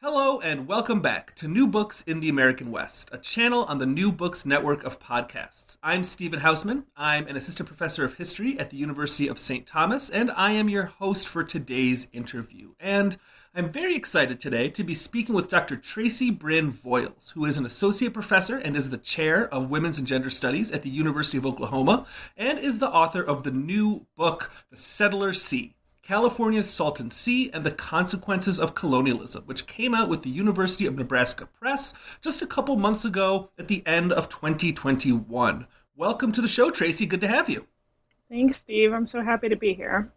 Hello, and welcome back to New Books in the American West, a channel on the New Books network of podcasts. I'm Stephen Hausmann. I'm an assistant professor of history at the University of St. Thomas, and I am your host for today's interview. And I'm very excited today to be speaking with Dr. Traci Brynne Voyles, who is an associate professor and is the chair of Women's and Gender Studies at the University of Oklahoma, and is the author of the new book, The Settler Sea California's Salton Sea and the Consequences of Colonialism, which came out with the University of Nebraska Press just a couple months ago at the end of 2021. Welcome to the show, Traci. Good to have you. Thanks, Steve. I'm so happy to be here.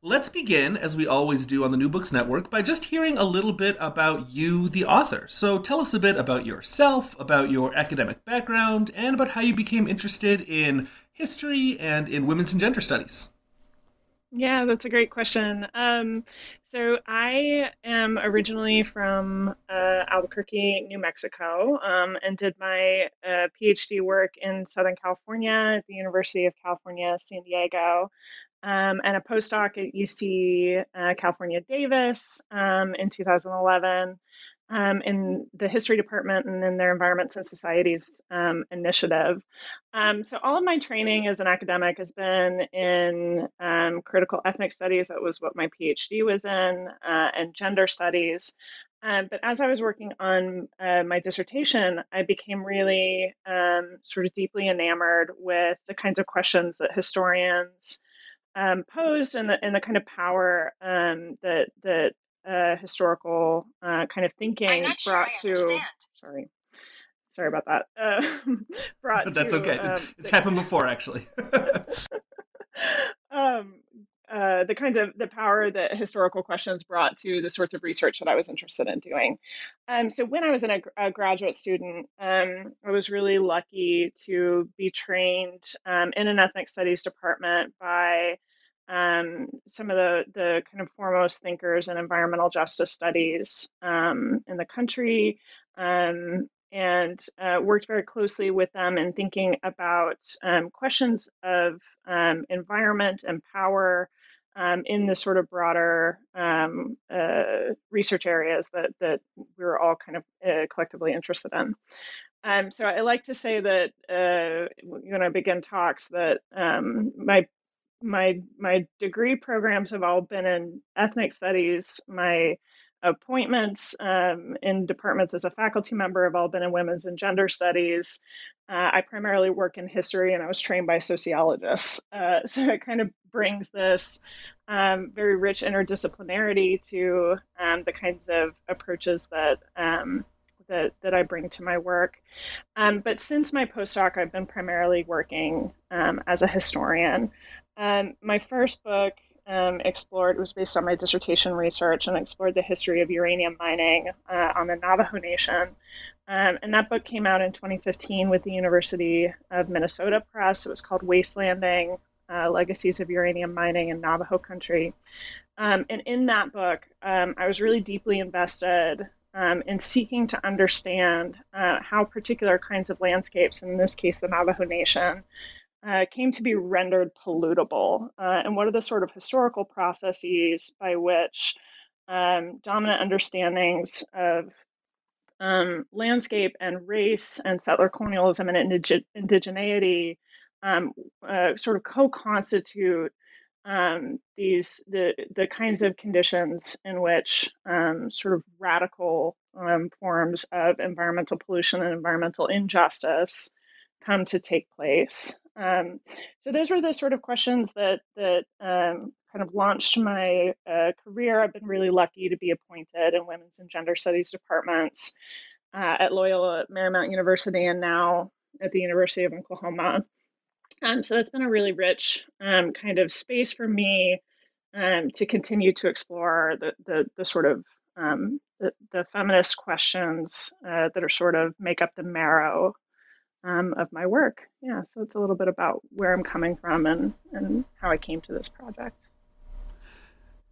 Let's begin, as we always do on the New Books Network, by just hearing a little bit about you, the author. So tell us a bit about yourself, about your academic background, and about how you became interested in history and in women's and gender studies. Yeah, that's a great question. Um, so I am originally from uh, Albuquerque, New Mexico, um, and did my uh, PhD work in Southern California at the University of California, San Diego, um, and a postdoc at UC uh, California, Davis um, in 2011 um, in the history department and in their environments and societies um, initiative. Um, so all of my training as an academic has been in um, critical ethnic studies. That was what my PhD was in, uh, and gender studies. Um, but as I was working on uh, my dissertation, I became really um, sort of deeply enamored with the kinds of questions that historians posed and the, and the kind of power that that uh, historical uh, kind of thinking brought sure to sorry sorry about that uh, brought that's to, okay. um, it's the, happened before actually. um, uh, the kinds of the power that historical questions brought to the sorts of research that I was interested in doing. Um, so when I was in a, a graduate student, um, I was really lucky to be trained um, in an ethnic studies department by um, some of the, the kind of foremost thinkers in environmental justice studies um, in the country um, and uh, worked very closely with them in thinking about um, questions of um, environment and power um, in the sort of broader uh, research areas that, that we were all kind of uh, collectively interested in. Um, so I like to say that uh, when I begin talks that um, my my my degree programs have all been in ethnic studies. My appointments um, in departments as a faculty member have all been in women's and gender studies. Uh, I primarily work in history, and I was trained by sociologists. Uh, so it kind of brings this um, very rich interdisciplinarity to um, the kinds of approaches that. Um, that, that I bring to my work. Um, but since my postdoc, I've been primarily working um, as a historian. Um, my first book um, explored was based on my dissertation research and explored the history of uranium mining uh, on the Navajo Nation. Um, and that book came out in 2015 with the University of Minnesota Press. It was called Wastelanding uh, Legacies of Uranium Mining in Navajo Country. Um, and in that book, um, I was really deeply invested um, in seeking to understand uh, how particular kinds of landscapes, in this case the Navajo Nation, uh, came to be rendered pollutable, uh, and what are the sort of historical processes by which um, dominant understandings of um, landscape and race and settler colonialism and indig- indigeneity um, uh, sort of co-constitute um, these the the kinds of conditions in which um, sort of radical um, forms of environmental pollution and environmental injustice come to take place. Um, so those were the sort of questions that that um, kind of launched my uh, career. I've been really lucky to be appointed in women's and gender studies departments uh, at Loyola Marymount University and now at the University of Oklahoma. Um, so that's been a really rich um, kind of space for me um, to continue to explore the the, the sort of um, the, the, feminist questions uh, that are sort of make up the marrow um, of my work. Yeah, so it's a little bit about where I'm coming from and and how I came to this project.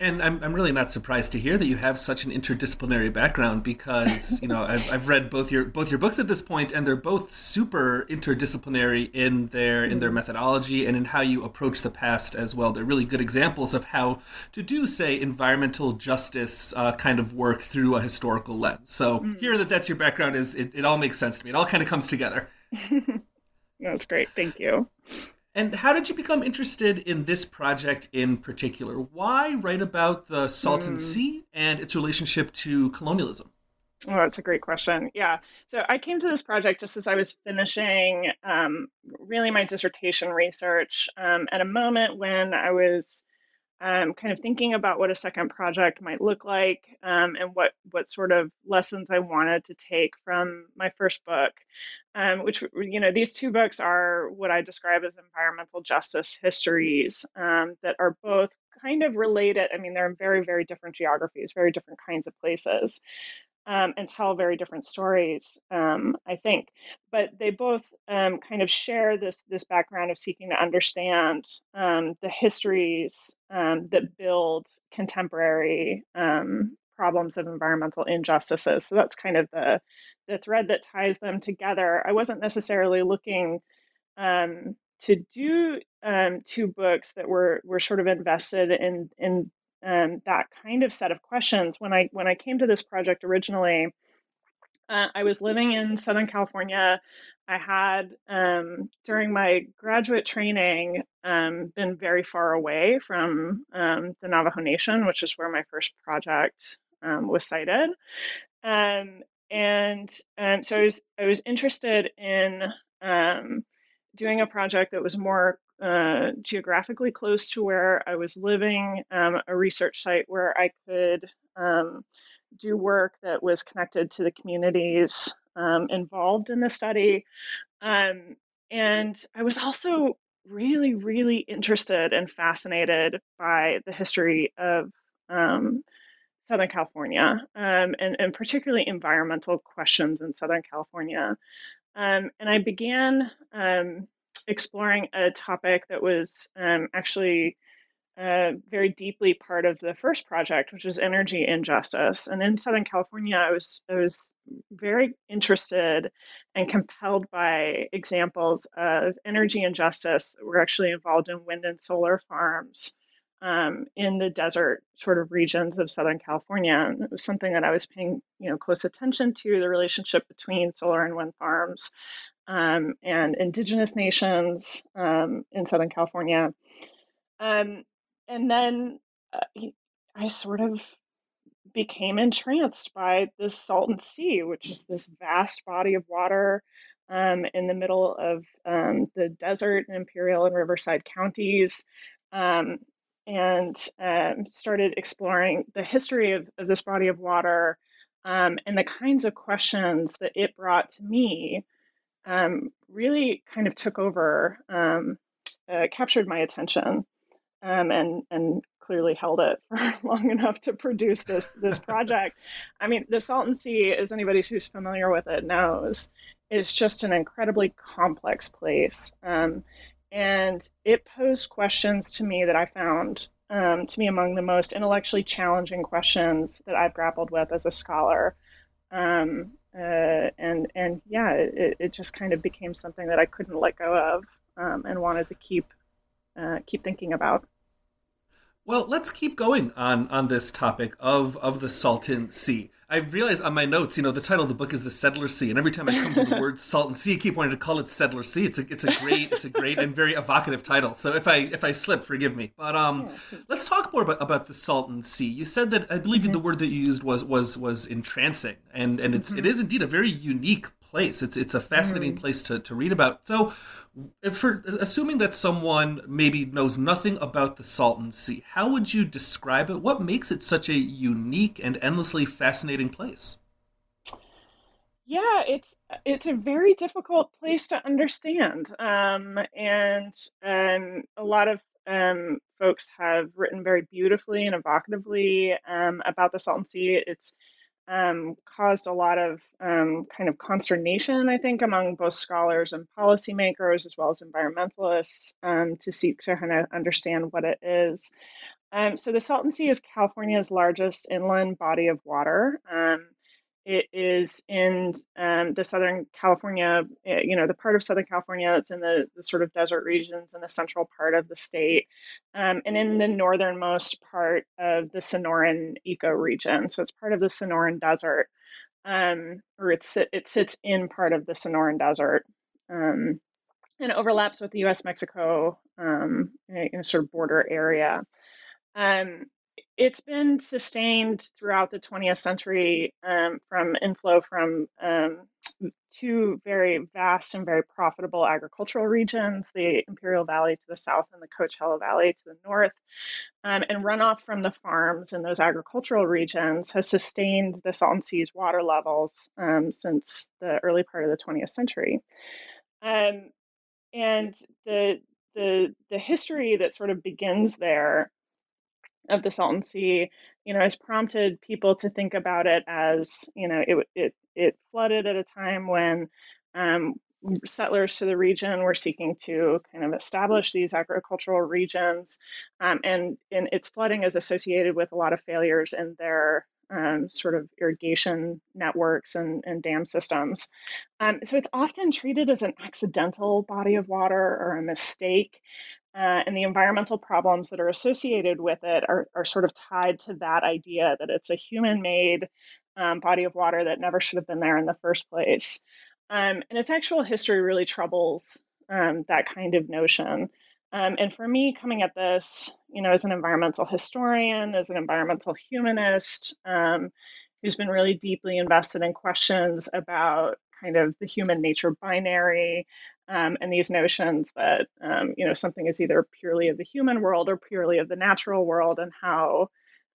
And I'm, I'm really not surprised to hear that you have such an interdisciplinary background because you know I've, I've read both your both your books at this point and they're both super interdisciplinary in their in their mm-hmm. methodology and in how you approach the past as well. They're really good examples of how to do say environmental justice uh, kind of work through a historical lens. So mm. hear that that's your background is it, it all makes sense to me. It all kind of comes together. that's great. Thank you. And how did you become interested in this project in particular? Why write about the Salton mm. Sea and its relationship to colonialism? Oh, that's a great question. Yeah. So I came to this project just as I was finishing um, really my dissertation research um, at a moment when I was um, kind of thinking about what a second project might look like um, and what what sort of lessons I wanted to take from my first book, um, which you know these two books are what I describe as environmental justice histories um, that are both kind of related. I mean, they're in very very different geographies, very different kinds of places um, and tell very different stories, um, I think. But they both um, kind of share this this background of seeking to understand um, the histories that build contemporary problems of environmental injustices. So that's kind of the the thread that ties them together. I wasn't necessarily looking to do two books that were were sort of invested in in um, that kind of set of questions. When I when I came to this project originally, uh, I was living in Southern California. I had um, during my graduate training um, been very far away from um, the Navajo Nation, which is where my first project um, was sited. Um, and so I was I was interested in doing a project that was more uh, geographically close to where I was living, um, a research site where I could um, do work that was connected to the communities um, involved in the study. Um, and I was also really, really interested and fascinated by the history of um, Southern California um, and, and particularly environmental questions in Southern California. and I began exploring a topic that was um, actually uh, very deeply part of the first project, which was energy injustice. And in Southern California, I was I was very interested and compelled by examples of energy injustice that were actually involved in wind and solar farms um, in the desert sort of regions of Southern California. And it was something that I was paying you know close attention to the relationship between solar and wind farms um, and indigenous nations um, in Southern California. Um, and then uh, I sort of became entranced by the Salton Sea, which is this vast body of water um, in the middle of um, the desert in Imperial and Riverside counties. Um, and started exploring the history of, of this body of water and the kinds of questions that it brought to me um, really kind of took over, um, uh, captured my attention, um, and and clearly held it for long enough to produce this this project. I mean, the Salton Sea, as anybody who's familiar with it knows, is just an incredibly complex place, um, and it posed questions to me that I found um, to be among the most intellectually challenging questions that I've grappled with as a scholar. Um, uh, and and yeah, it, it just kind of became something that I couldn't let go of um, and wanted to keep uh, keep thinking about. Well, let's keep going on on this topic of of the Salton Sea. I realize on my notes, you know, the title of the book is The Settler Sea, and every time I come to the word Salton Sea, I keep wanting to call it Settler Sea. It's a it's a great it's a great and very evocative title. So if I if I slip, forgive me. But um, let's talk more about, about the Salton Sea. You said that I believe mm-hmm. the word that you used was was was entrancing, and and it's mm-hmm. it is indeed a very unique place. It's it's a fascinating mm-hmm. place to, to read about. So, for assuming that someone maybe knows nothing about the Salton Sea, how would you describe it? What makes it such a unique and endlessly fascinating place? Yeah, it's it's a very difficult place to understand, um, and and a lot of um, folks have written very beautifully and evocatively um, about the Salton Sea. It's um, caused a lot of um, kind of consternation, I think, among both scholars and policymakers, as well as environmentalists, um, to seek to kind of understand what it is. Um, so, the Salton Sea is California's largest inland body of water. Um, it is in um, the Southern California, eh, you know, the part of Southern California that's in the, the sort of desert regions in the central part of the state, um, and in the northernmost part of the Sonoran ecoregion. So it's part of the Sonoran Desert, um, or it's, it sits in part of the Sonoran Desert. Um, and overlaps with the U.S. Mexico um, in a sort of border area. Um, it's been sustained throughout the 20th century um, from inflow from um, two very vast and very profitable agricultural regions the Imperial Valley to the south and the Coachella Valley to the north. Um, and runoff from the farms in those agricultural regions has sustained the Salton Sea's water levels um, since the early part of the 20th century. Um, and the, the, the history that sort of begins there of the Salton Sea, you know, has prompted people to think about it as, you know, it it it flooded at a time when um, settlers to the region were seeking to kind of establish these agricultural regions, um, and and its flooding is associated with a lot of failures in their um, sort of irrigation networks and, and dam systems. Um, so it's often treated as an accidental body of water or a mistake. Uh, and the environmental problems that are associated with it are, are sort of tied to that idea that it's a human made um, body of water that never should have been there in the first place. Um, and its actual history really troubles um, that kind of notion. Um, and for me, coming at this, you know, as an environmental historian, as an environmental humanist, um, who's been really deeply invested in questions about kind of the human nature binary um, and these notions that um, you know something is either purely of the human world or purely of the natural world and how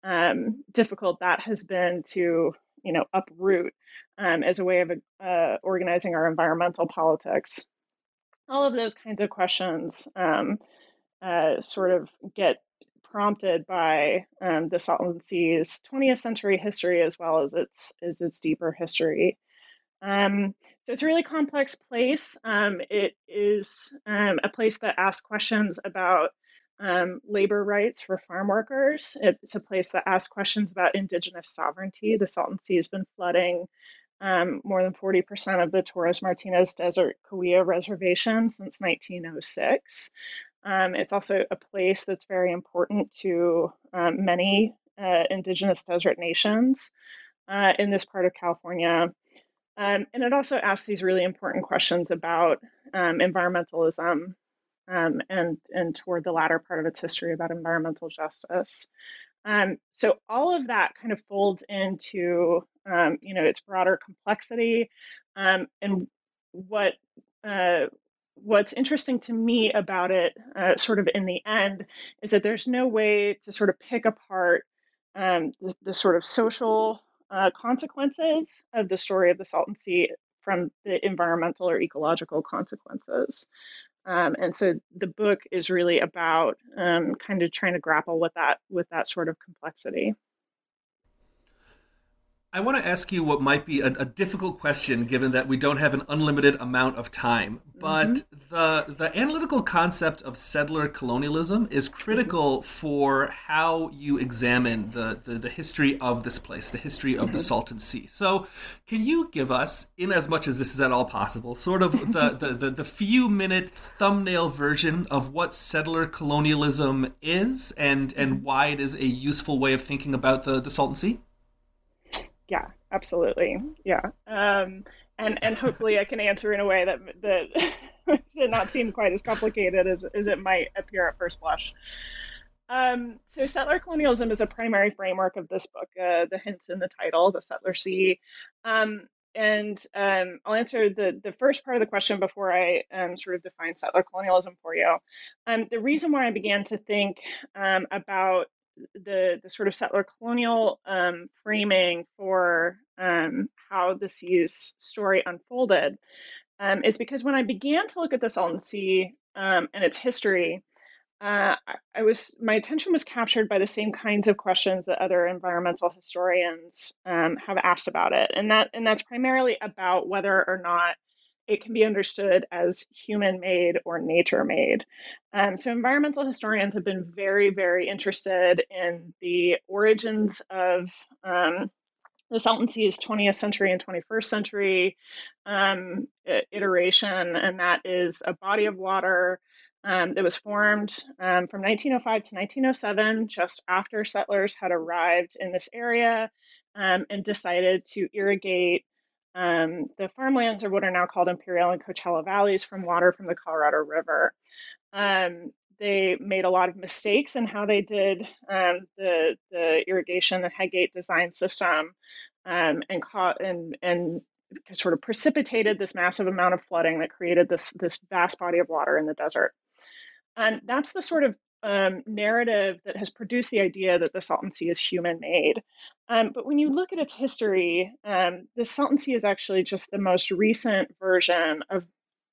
um, difficult that has been to you know uproot um, as a way of uh, organizing our environmental politics all of those kinds of questions um, uh, sort of get prompted by um, the Salton Sea's 20th century history as well as its as its deeper history. Um, so it's a really complex place. Um, it is um, a place that asks questions about um, labor rights for farm workers. It's a place that asks questions about indigenous sovereignty. The Salton Sea has been flooding um, more than 40% of the Torres Martinez Desert Cahuilla Reservation since 1906. Um, it's also a place that's very important to many uh, indigenous desert nations uh, in this part of California. Um, and it also asks these really important questions about um, environmentalism um, and, and toward the latter part of its history about environmental justice. Um, so all of that kind of folds into, um, you know, its broader complexity. Um, and what uh, what's interesting to me about it, uh, sort of in the end, is that there's no way to sort of pick apart the, the sort of social uh, consequences of the story of the Salton Sea from the environmental or ecological consequences. Um, and so the book is really about um, kind of trying to grapple with that with that sort of complexity. I want to ask you what might be a, a, difficult question, given that we don't have an unlimited amount of time. But mm-hmm. the the analytical concept of settler colonialism is critical mm-hmm. for how you examine the, the, the history of this place, the history of mm-hmm. the Salton Sea. So, can you give us, in as much as this is at all possible, sort of the, the, the, the few minute thumbnail version of what settler colonialism is and and mm-hmm. why it is a useful way of thinking about the, the Salton Sea? Yeah absolutely. Yeah. Um, and and hopefully i can answer in a way that that does not seem quite as complicated as, as it might appear at first blush. Um, so settler colonialism is a primary framework of this book uh, the hints in the title the settler sea. Um, and um, I'll answer the, the first part of the question before I um, sort of define settler colonialism for you. Um, the reason why I began to think um, about the the sort of settler colonial um, framing for um, how the Sea's story unfolded um, is because when I began to look at the Salton Sea um, and its history, uh, I was my attention was captured by the same kinds of questions that other environmental historians um, have asked about it, and that and that's primarily about whether or not it can be understood as human made or nature made. Um, so, environmental historians have been very, very interested in the origins of um, the Salton Sea's 20th century and 21st century um, iteration, and that is a body of water um, that was formed um, from 1905 to 1907, just after settlers had arrived in this area um, and decided to irrigate um, the farmlands, are what are now called Imperial and Coachella Valleys, from water from the Colorado River. Um, they made a lot of mistakes in how they did um, the the irrigation, the Headgate design system, and caught and and sort of precipitated this massive amount of flooding that created this this vast body of water in the desert. And that's the sort of um, narrative that has produced the idea that the Salton Sea is human made. Um, but when you look at its history, um, the Salton Sea is actually just the most recent version of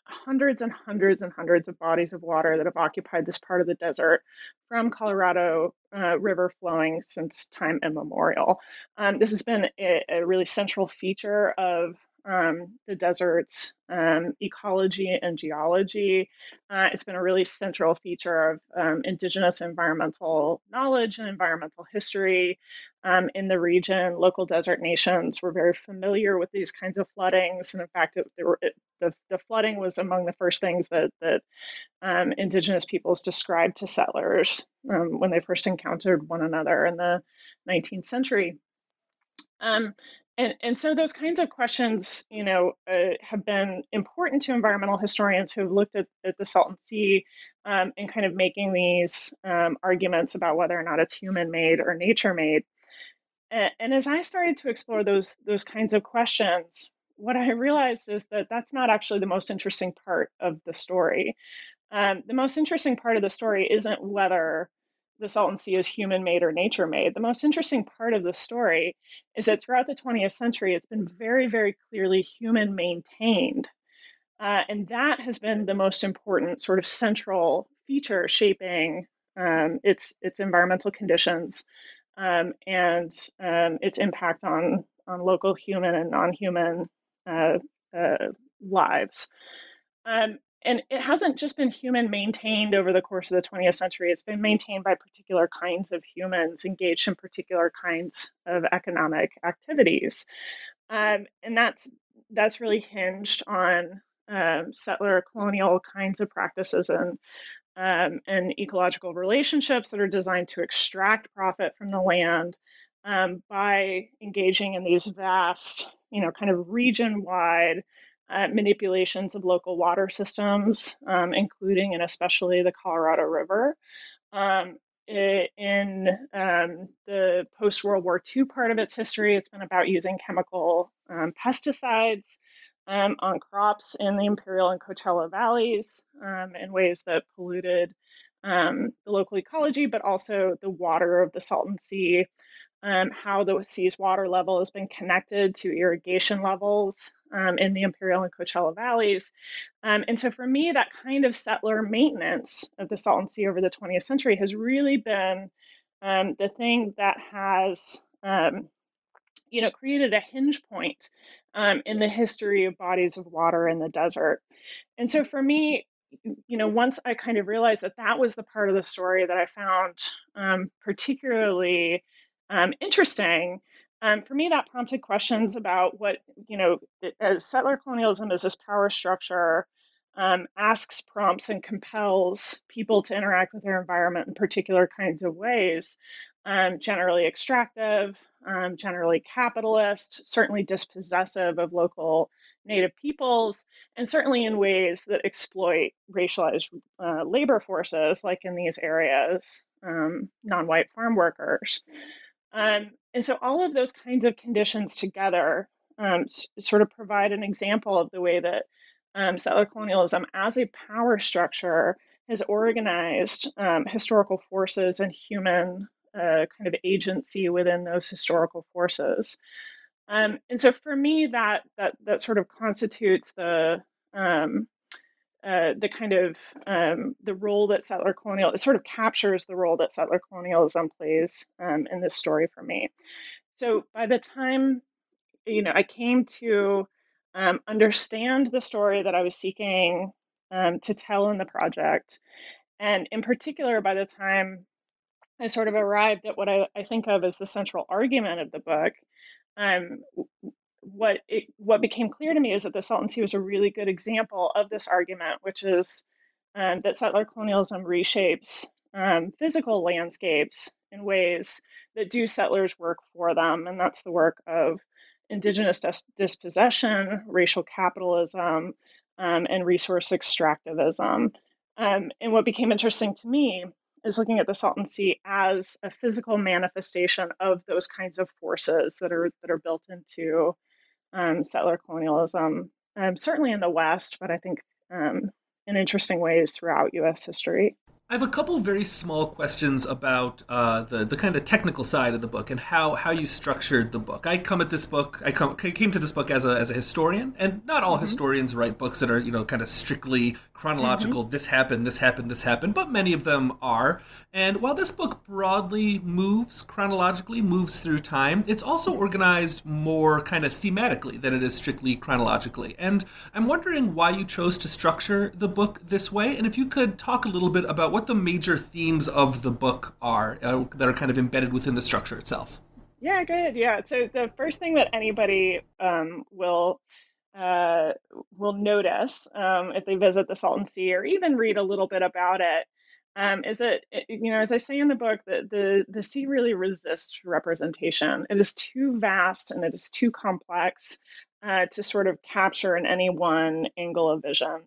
hundreds and hundreds and hundreds of bodies of water that have occupied this part of the desert from Colorado uh, River flowing since time immemorial. Um, this has been a, a, really central feature of um, the desert's um, ecology and geology. Uh, it's been a really central feature of um, indigenous environmental knowledge and environmental history um, in the region. Local desert nations were very familiar with these kinds of floodings, and in fact, it, were, it, the, the flooding was among the first things that that um, indigenous peoples described to settlers um, when they first encountered one another in the 19th century. Um, and, and so those kinds of questions, you know, uh, have been important to environmental historians who have looked at, at the Salton Sea um, and kind of making these um, arguments about whether or not it's human-made or nature-made. And, and as I started to explore those those kinds of questions, what I realized is that that's not actually the most interesting part of the story. Um, the most interesting part of the story isn't whether the Salton Sea is human made or nature made. The most interesting part of the story is that throughout the 20th century, it's been very, very clearly human maintained. Uh, and that has been the most important sort of central feature shaping um, its, its environmental conditions um, and um, its impact on, on local human and non human uh, uh, lives. Um, and it hasn't just been human maintained over the course of the 20th century it's been maintained by particular kinds of humans engaged in particular kinds of economic activities. Um, and that's that's really hinged on um, settler colonial kinds of practices and um, and ecological relationships that are designed to extract profit from the land um, by engaging in these vast you know kind of region wide uh, manipulations of local water systems, um, including and especially the Colorado River. Um, it, in um, the post World War II part of its history, it's been about using chemical um, pesticides um, on crops in the Imperial and Coachella valleys um, in ways that polluted the local ecology, but also the water of the Salton Sea. How the sea's water level has been connected to irrigation levels um, in the Imperial and Coachella valleys. Um, and so for me, that kind of settler maintenance of the Salton Sea over the 20th century has really been um, the thing that has, um, you know, created a hinge point um, in the history of bodies of water in the desert. And so for me, you know, once I kind of realized that that was the part of the story that I found um, particularly interesting, um, for me, that prompted questions about what, you know, as settler colonialism as this power structure um, asks, prompts, and compels people to interact with their environment in particular kinds of ways, um, generally extractive, um, generally capitalist, certainly dispossessive of local Native peoples, and certainly in ways that exploit racialized uh, labor forces, like in these areas, um, non white farm workers. Um, and so all of those kinds of conditions together um, s- sort of provide an example of the way that um, settler colonialism as a power structure has organized um, historical forces and human uh, kind of agency within those historical forces. Um, and so for me, that that that sort of constitutes the um, uh, the kind of um, the role that settler colonial it sort of captures the role that settler colonialism plays um, in this story for me. So by the time you know I came to um, understand the story that I was seeking um, to tell in the project, and in particular by the time I sort of arrived at what I, I think of as the central argument of the book. Um, what it, what became clear to me is that the Salton Sea was a really good example of this argument, which is um, that settler colonialism reshapes um, physical landscapes in ways that do settlers work for them, and that's the work of indigenous dis- dispossession, racial capitalism, um, and resource extractivism. Um, and what became interesting to me is looking at the Salton Sea as a physical manifestation of those kinds of forces that are that are built into um, settler colonialism, um, certainly in the West, but I think um, in interesting ways throughout U.S. history. I have a couple very small questions about uh, the the kind of technical side of the book and how, how you structured the book. I come at this book. I come, came to this book as a as a historian, and not all mm-hmm. historians write books that are you know kind of strictly chronological. Mm-hmm. This happened. This happened. This happened. But many of them are. And while this book broadly moves chronologically, moves through time, it's also organized more kind of thematically than it is strictly chronologically. And I'm wondering why you chose to structure the book this way, and if you could talk a little bit about what what the major themes of the book are uh, that are kind of embedded within the structure itself. Yeah, good. Yeah. So the first thing that anybody um, will uh, will notice um, if they visit the Salton Sea or even read a little bit about it um, is that you know, as I say in the book, that the the sea really resists representation. It is too vast and it is too complex uh, to sort of capture in any one angle of vision.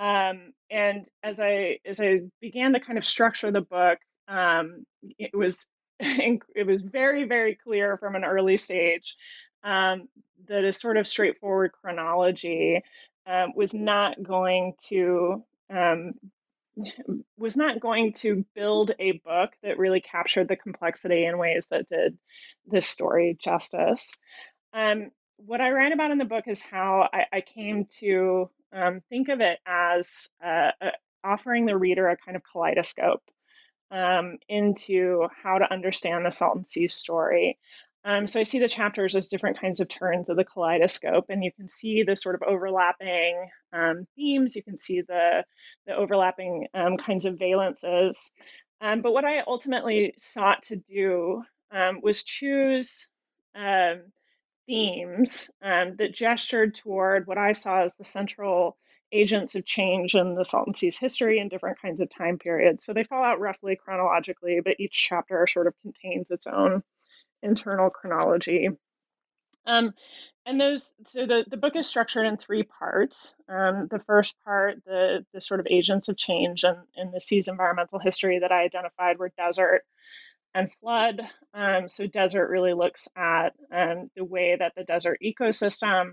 Um, and as I as I began to kind of structure the book, um, it was it was very very clear from an early stage um, that a sort of straightforward chronology um, was not going to um, was not going to build a book that really captured the complexity in ways that did this story justice. Um, what I write about in the book is how I, I came to um, think of it as uh, uh, offering the reader a kind of kaleidoscope um, into how to understand the Salton Sea story. Um, so I see the chapters as different kinds of turns of the kaleidoscope, and you can see the sort of overlapping um, themes. You can see the the overlapping um, kinds of valences. Um, but what I ultimately sought to do was choose um, themes um, that gestured toward what I saw as the central agents of change in the Salton Sea's history in different kinds of time periods. So they fall out roughly chronologically, but each chapter sort of contains its own internal chronology. Um, and those, so the, the book is structured in three parts. Um, the first part, the, the sort of agents of change in, in the sea's environmental history that I identified were desert, and flood. Um, so, desert really looks at um, the way that the desert ecosystem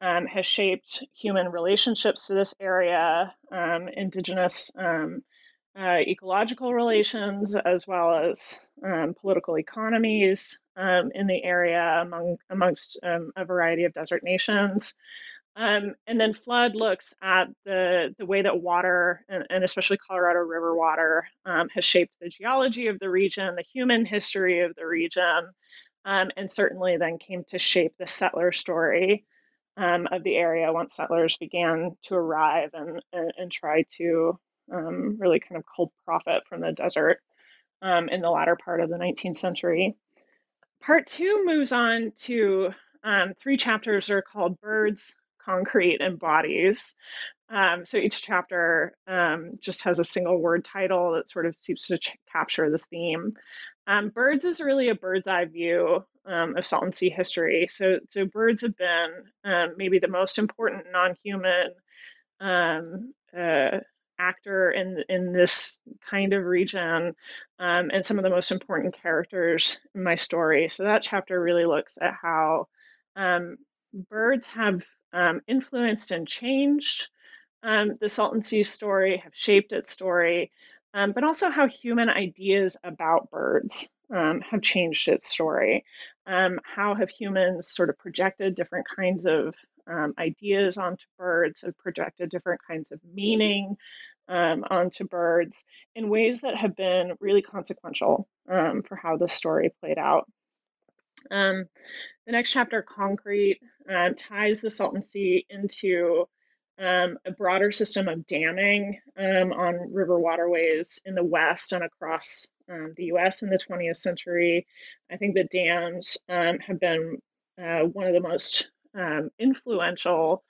um, has shaped human relationships to this area, um, indigenous um, uh, ecological relations, as well as um, political economies in the area among amongst a variety of desert nations. Um, and then flood looks at the, the way that water, and, and especially Colorado River water, um, has shaped the geology of the region, the human history of the region, um, and certainly then came to shape the settler story um, of the area once settlers began to arrive and, and, and try to um, really kind of cull profit from the desert um, in the latter part of the 19th century. Part two moves on to three chapters are called Birds, concrete and bodies. Um, so each chapter um, just has a single word title that sort of seems to ch- capture this theme. Um, birds is really a bird's eye view um, of Salton Sea history. So, so birds have been um, maybe the most important non-human um, uh, actor in in this kind of region, and some of the most important characters in my story. So that chapter really looks at how birds have um, influenced and changed um, the Salton Sea story, have shaped its story, um, but also how human ideas about birds um, have changed its story. Um, how have humans sort of projected different kinds of um, ideas onto birds, have projected different kinds of meaning onto birds in ways that have been really consequential for how the story played out. Um, the next chapter, Concrete, uh, ties the Salton Sea into um, a broader system of damming um, on river waterways in the West and across um, the US in the 20th century. I think the dams um, have been uh, one of the most um, influential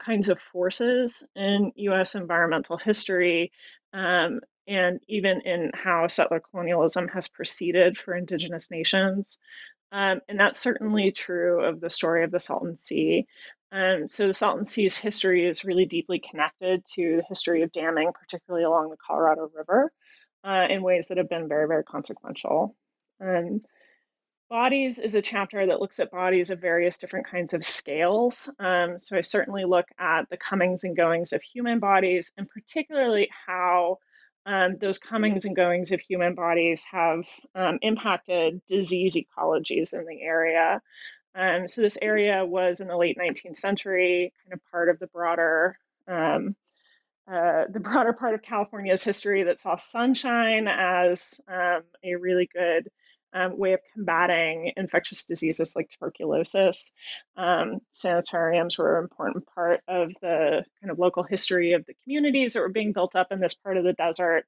kinds of forces in US environmental history. and even in how settler colonialism has proceeded for indigenous nations. Um, and that's certainly true of the story of the Salton Sea. Um, so the Salton Sea's history is really deeply connected to the history of damming, particularly along the Colorado River, uh, in ways that have been very, very consequential. And bodies is a chapter that looks at bodies of various different kinds of scales. Um, so I certainly look at the comings and goings of human bodies, and particularly how um, those comings and goings of human bodies have um, impacted disease ecologies in the area. Um, so this area was in the late 19th century, kind of part of the broader um, uh, the broader part of California's history that saw sunshine as um, a really good um, way of combating infectious diseases like tuberculosis. Um, sanitariums were an important part of the kind of local history of the communities that were being built up in this part of the desert.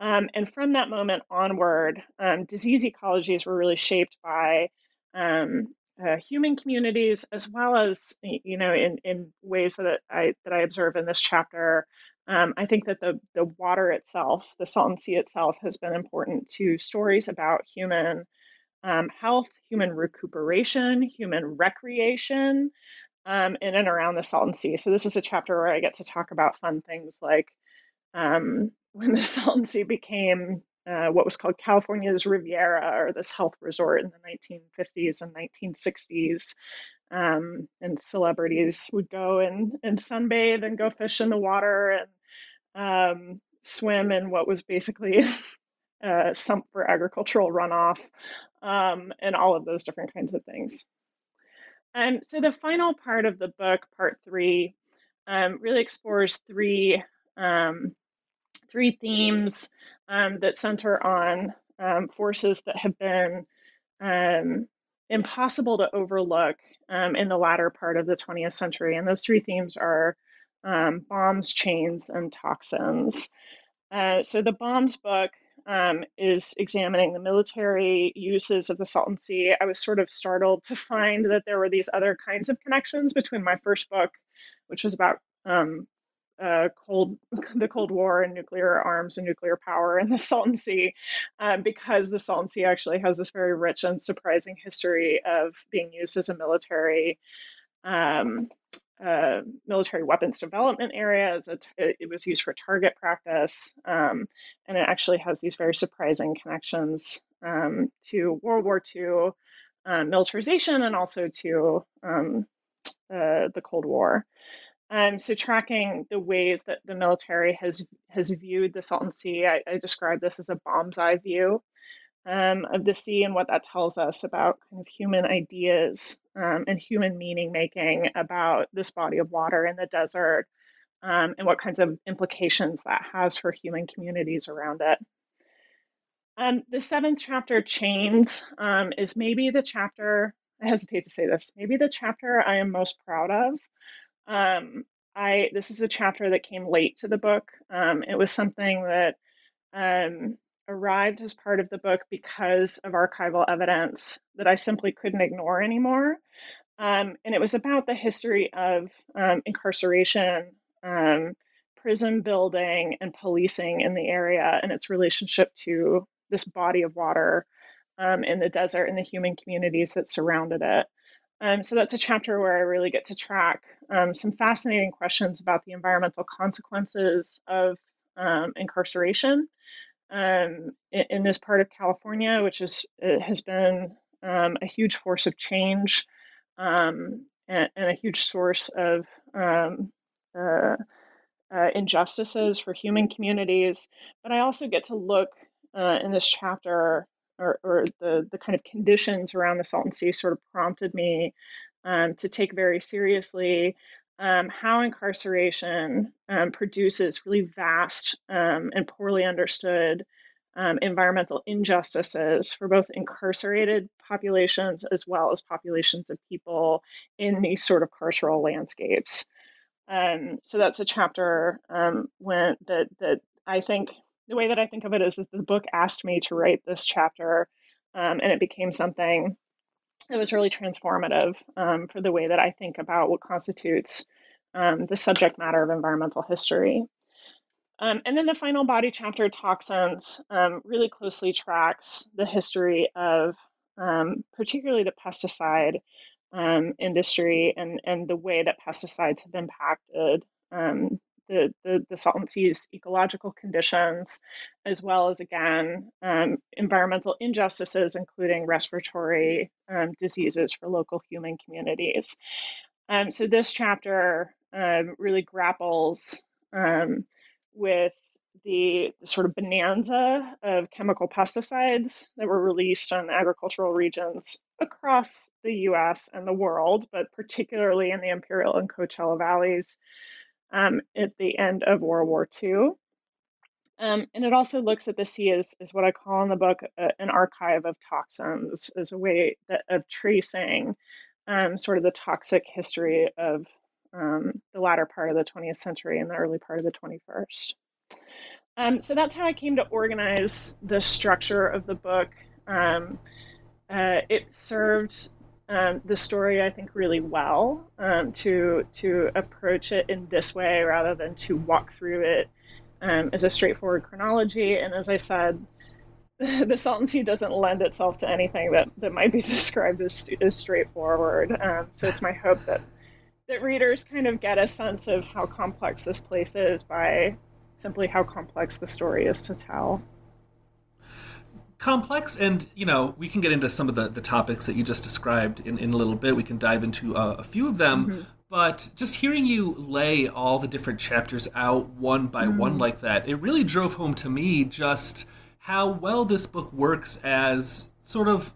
Um, and from that moment onward, um, disease ecologies were really shaped by um, uh, human communities as well as you know in, in ways that I that I observe in this chapter. Um, I think that the the water itself, the Salton Sea itself, has been important to stories about human um, health, human recuperation, human recreation, um, in and around the Salton Sea. So this is a chapter where I get to talk about fun things like um, when the Salton Sea became uh, what was called California's Riviera, or this health resort in the 1950s and 1960s. Um, and celebrities would go and, and sunbathe and go fish in the water and um, swim in what was basically a sump for agricultural runoff um, and all of those different kinds of things. And so the final part of the book, part three, um, really explores three um, three themes um, that center on um, forces that have been um, impossible to overlook um, in the latter part of the 20th century. And those three themes are um, bombs, chains, and toxins. Uh, so the bombs book um, is examining the military uses of the Salton Sea. I was sort of startled to find that there were these other kinds of connections between my first book, which was about um, uh, cold the Cold War and nuclear arms and nuclear power in the Salton Sea, um, because the Salton Sea actually has this very rich and surprising history of being used as a military um, uh, military weapons development area. As it was used for target practice, um, and it actually has these very surprising connections um, to World War II um, militarization and also to um, uh, the Cold War. Um, so tracking the ways that the military has has viewed the Salton Sea, I, I describe this as a bomb's eye view um, of the sea and what that tells us about kind of human ideas um, and human meaning making about this body of water in the desert um, and what kinds of implications that has for human communities around it. Um, the seventh chapter, Chains, um, is maybe the chapter, I hesitate to say this, maybe the chapter I am most proud of. Um, I this is a chapter that came late to the book. It was something that um, arrived as part of the book because of archival evidence that I simply couldn't ignore anymore. Um, and it was about the history of um, incarceration, um, prison building, and policing in the area and its relationship to this body of water um, in the desert and the human communities that surrounded it. Um, so that's a chapter where I really get to track um, some fascinating questions about the environmental consequences of um, incarceration um, in, in, this part of California, which is has been um, a huge force of change um, and, and, a huge source of uh, uh, injustices for human communities. But I also get to look uh, in this chapter or, or the, the kind of conditions around the Salton Sea sort of prompted me um, to take very seriously um, how incarceration um, produces really vast um, and poorly understood um, environmental injustices for both incarcerated populations as well as populations of people in these sort of carceral landscapes. Um, so that's a chapter when that that I think the way that I think of it is that the book asked me to write this chapter, um, and it became something that was really transformative um, for the way that I think about what constitutes um, the subject matter of environmental history. Um, and then the final body chapter, toxins, really closely tracks the history of particularly the pesticide um, industry and, and the way that pesticides have impacted um, the, the, the Salton Sea's ecological conditions, as well as, again, um, environmental injustices, including respiratory um, diseases for local human communities. Um, so, this chapter um, really grapples with the, sort of bonanza of chemical pesticides that were released on agricultural regions across the US and the world, but particularly in the Imperial and Coachella valleys um, at the end of World War II. Um, and it also looks at the sea as, as what I call in the book uh, an archive of toxins, as a way that, of tracing um, sort of the toxic history of um, the latter part of the 20th century and the early part of the 21st. Um, so that's how I came to organize the structure of the book. Um, uh, it served um, the story, I think, really well um, to to approach it in this way rather than to walk through it um, as a straightforward chronology. And as I said, the Salton Sea doesn't lend itself to anything that, that might be described as, as straightforward. Um, so it's my hope that that readers kind of get a sense of how complex this place is by simply how complex the story is to tell. Complex, and you know, we can get into some of the, the topics that you just described in, in a little bit. We can dive into uh, a few of them. Mm-hmm. But just hearing you lay all the different chapters out one by mm. one like that, it really drove home to me just how well this book works as sort of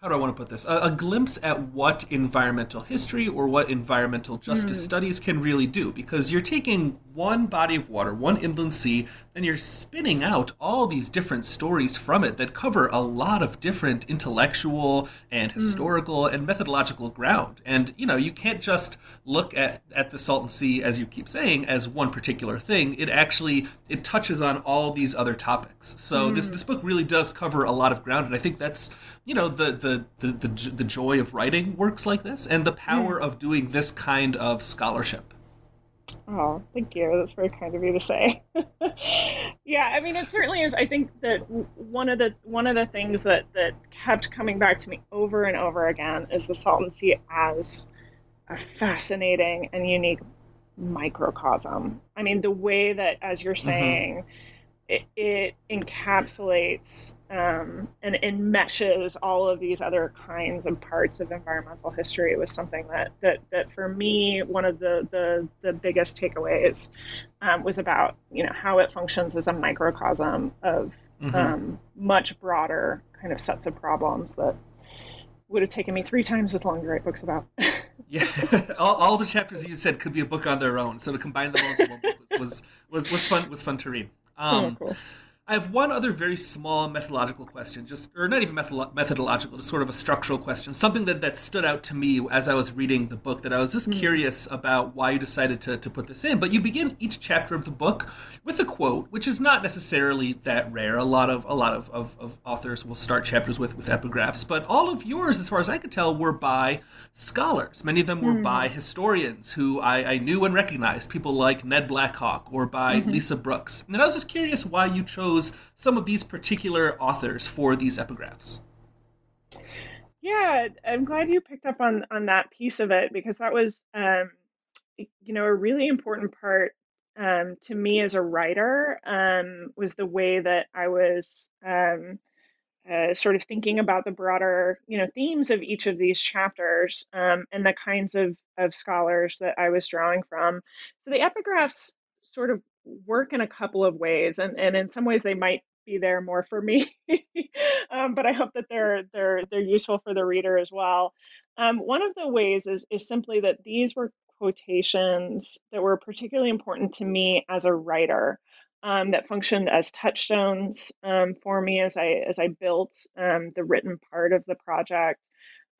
how do I want to put this? A, a, glimpse at what environmental history or what environmental justice mm. studies can really do. Because you're taking one body of water, one inland sea, and you're spinning out all these different stories from it that cover a lot of different intellectual and hmm. historical mm. and methodological ground. And, you know, you can't just look at, at the Salton Sea, as you keep saying, as one particular thing. It actually, it touches on all these other topics. So mm. this, this book really does cover a lot of ground. And I think that's, you know, the, the, the, the, the joy of writing works like this and the power mm. of doing this kind of scholarship. Oh, thank you. That's very kind of you to say. yeah, I mean, it certainly is. I think that one of the one of the things that that kept coming back to me over and over again is the Salton Sea as a fascinating and unique microcosm. I mean, the way that, as you're mm-hmm. saying, mm-hmm it, it encapsulates um, and enmeshes all of these other kinds of parts of environmental history. Was something that that, that for me, one of the the, the biggest takeaways um, was about you know how it functions as a microcosm of mm-hmm. um, much broader kind of sets of problems that would have taken me three times as long to write books about. yeah, all, all the chapters you said could be a book on their own. So to combine them all into one book was, was, was, was fun was fun to read. Um, oh, cool. I have one other very small methodological question, just or not even methodological, just sort of a structural question. Something that, that stood out to me as I was reading the book that I was just mm. curious about why you decided to, to put this in. But you begin each chapter of the book with a quote, which is not necessarily that rare. A lot of a lot of, of, of authors will start chapters with, with epigraphs, but all of yours, as far as I could tell, were by scholars. Many of them were mm. by historians who I, I, knew and recognized, people like Ned Blackhawk or by mm-hmm. Lisa Brooks. And I was just curious why you chose chose some of these particular authors for these epigraphs. Yeah, I'm glad you picked up on on that piece of it because that was, um, you know, a really important part um, to me as a writer um, was the way that I was um, uh, sort of thinking about the broader, you know, themes of each of these chapters um, and the kinds of of scholars that I was drawing from. So the epigraphs sort of work in a couple of ways, and, and in some ways they might be there more for me, um, but I hope that they're they're they're useful for the reader as well. Um, one of the ways is is simply that these were quotations that were particularly important to me as a writer. Um, that functioned as touchstones um, for me as I as I built um, the written part of the project.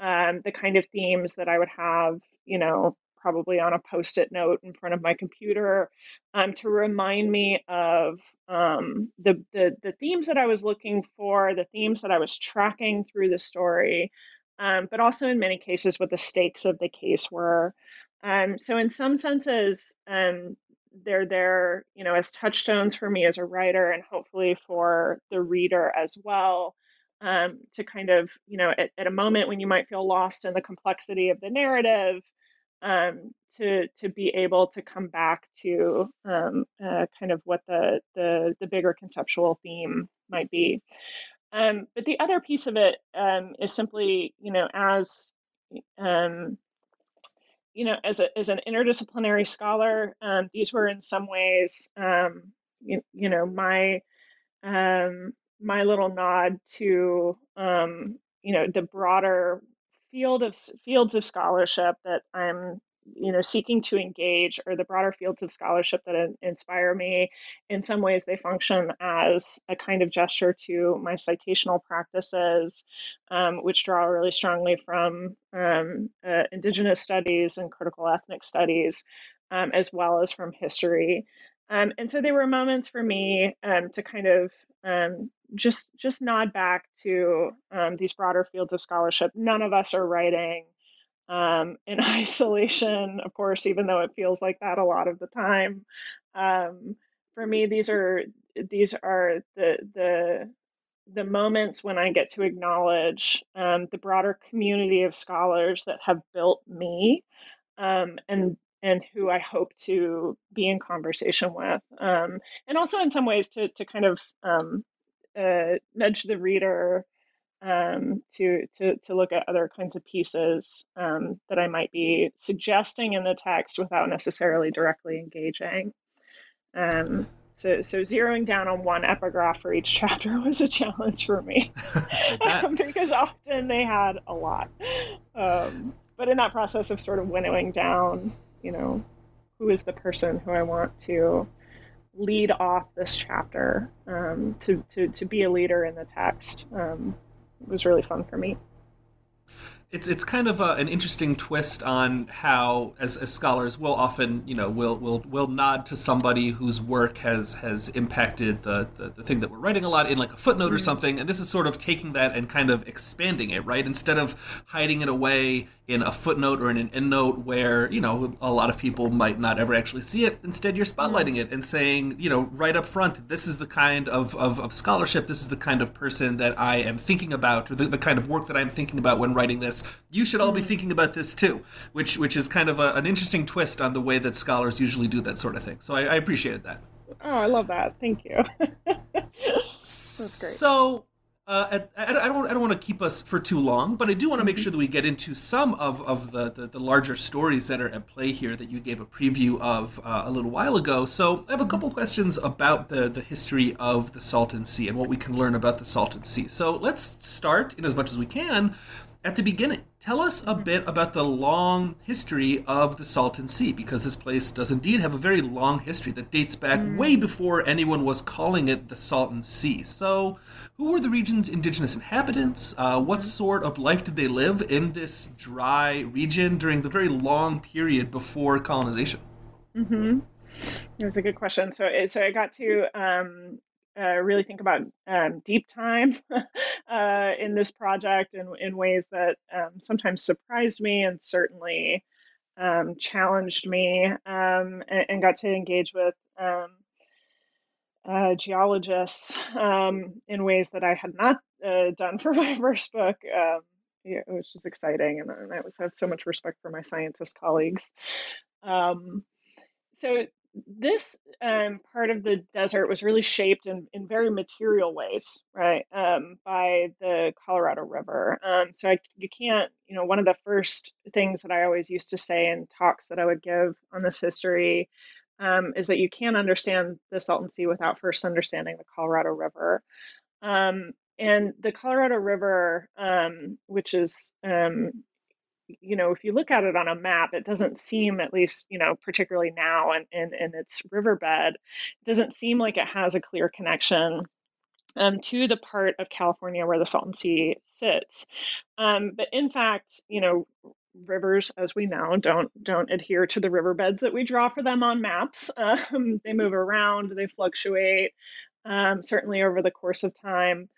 Um, the kind of themes that I would have, you know, probably on a post-it note in front of my computer um, to remind me of um, the, the the themes that I was looking for, the themes that I was tracking through the story, um, but also in many cases what the stakes of the case were. Um, so in some senses, um, they're there, you know, as touchstones for me as a writer, and hopefully for the reader as well. Um, to kind of, you know, at, at, a moment when you might feel lost in the complexity of the narrative, um, to to be able to come back to um, uh, kind of what the, the the bigger conceptual theme might be. Um, but the other piece of it um, is simply, you know, as um, you know, as a as an interdisciplinary scholar, um, these were in some ways, you, you know, my my little nod to you know the broader field of fields of scholarship that I'm you know seeking to engage or the broader fields of scholarship that inspire me. In some ways they function as a kind of gesture to my citational practices um, which draw really strongly from um, uh, indigenous studies and critical ethnic studies um, as well as from history. Um, and so they were moments for me um, to kind of um, just just nod back to um, these broader fields of scholarship. None of us are writing um, in isolation, of course, even though it feels like that a lot of the time. Um, for me, these are these are the the the moments when I get to acknowledge um, the broader community of scholars that have built me um, and and who I hope to be in conversation with, um, and also in some ways to to kind of um, uh, nudge the reader um, to to to look at other kinds of pieces um, that I might be suggesting in the text without necessarily directly engaging. Um, so, so zeroing down on one epigraph for each chapter was a challenge for me because often they had a lot. Um, but in that process of sort of winnowing down you know, who is the person who I want to lead off this chapter um, to, to, to be a leader in the text um, was really fun for me it's it's kind of a, an interesting twist on how as, as scholars will often you know will will will nod to somebody whose work has has impacted the, the, the thing that we're writing a lot in like a footnote mm-hmm. or something and this is sort of taking that and kind of expanding it right instead of hiding it away in a footnote or in an endnote where you know a lot of people might not ever actually see it instead you're spotlighting mm-hmm. it and saying you know right up front this is the kind of, of, of scholarship this is the kind of person that i am thinking about or the, the kind of work that i'm thinking about when writing this you should all be mm-hmm. thinking about this too, which which is kind of a, an interesting twist on the way that scholars usually do that sort of thing. So I, I appreciated that. Oh, I love that. Thank you. That's great. So. Uh, I, I, don't. I don't want to keep us for too long, but I do want to make mm-hmm. sure that we get into some of, of the, the, the, larger stories that are at play here that you gave a preview of uh, a little while ago. So I have a mm-hmm. couple questions about the, the history of the Salton Sea and what we can learn about the Salton Sea. So let's start, in as much as we can, at the beginning. Tell us a bit about the long history of the Salton Sea, because this place does indeed have a very long history that dates back mm. way before anyone was calling it the Salton Sea. So, who were the region's indigenous inhabitants? Uh, what mm. sort of life did they live in this dry region during the very long period before colonization? Mm-hmm. That was a good question. So, so I got to um, uh, really think about um, deep time uh, in this project in, in ways that um, sometimes surprised me and certainly um, challenged me um, and, and, got to engage with um, uh, geologists um, in ways that I had not uh, done for my first book. Yeah, which is exciting, and, I always have so much respect for my scientist colleagues. so this um, part of the desert was really shaped in, in very material ways, right, um, by the Colorado River. Um, so I, you can't, you know, one of the first things that I always used to say in talks that I would give on this history um, is that you can't understand the Salton Sea without first understanding the Colorado River. Um, and the Colorado River, um, which is, you know, if you look at it on a map, it doesn't seem, at least, you know, particularly now in, in, in its riverbed, it doesn't seem like it has a clear connection um, to the part of California where the Salton Sea sits. Um, but in fact, you know, rivers, as we know, don't don't adhere to the riverbeds that we draw for them on maps. Um, they move around, they fluctuate, um, certainly over the course of time.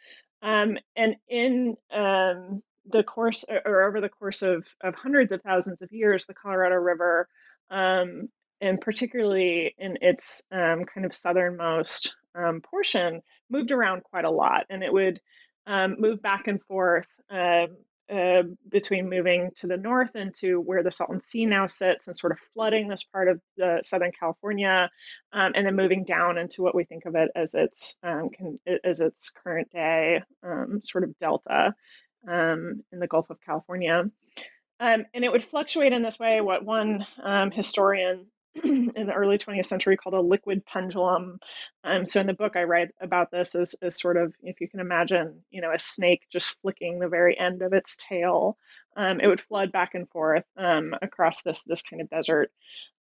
Um, and in um, the course, or over the course of, of hundreds of thousands of years, the Colorado River, um, and particularly in its um, kind of southernmost portion, moved around quite a lot. And it would move back and forth uh, uh, between moving to the north into where the Salton Sea now sits and sort of flooding this part of the Southern California, um, and then moving down into what we think of it as its um, can, as its current day um, sort of delta um, in the Gulf of California. Um, and it would fluctuate in this way. What one um, historian in the early 20th century called a liquid pendulum. Um, so in the book, I write about this as, as sort of, if you can imagine, you know, a snake just flicking the very end of its tail. Um, it would flood back and forth um, across this this kind of desert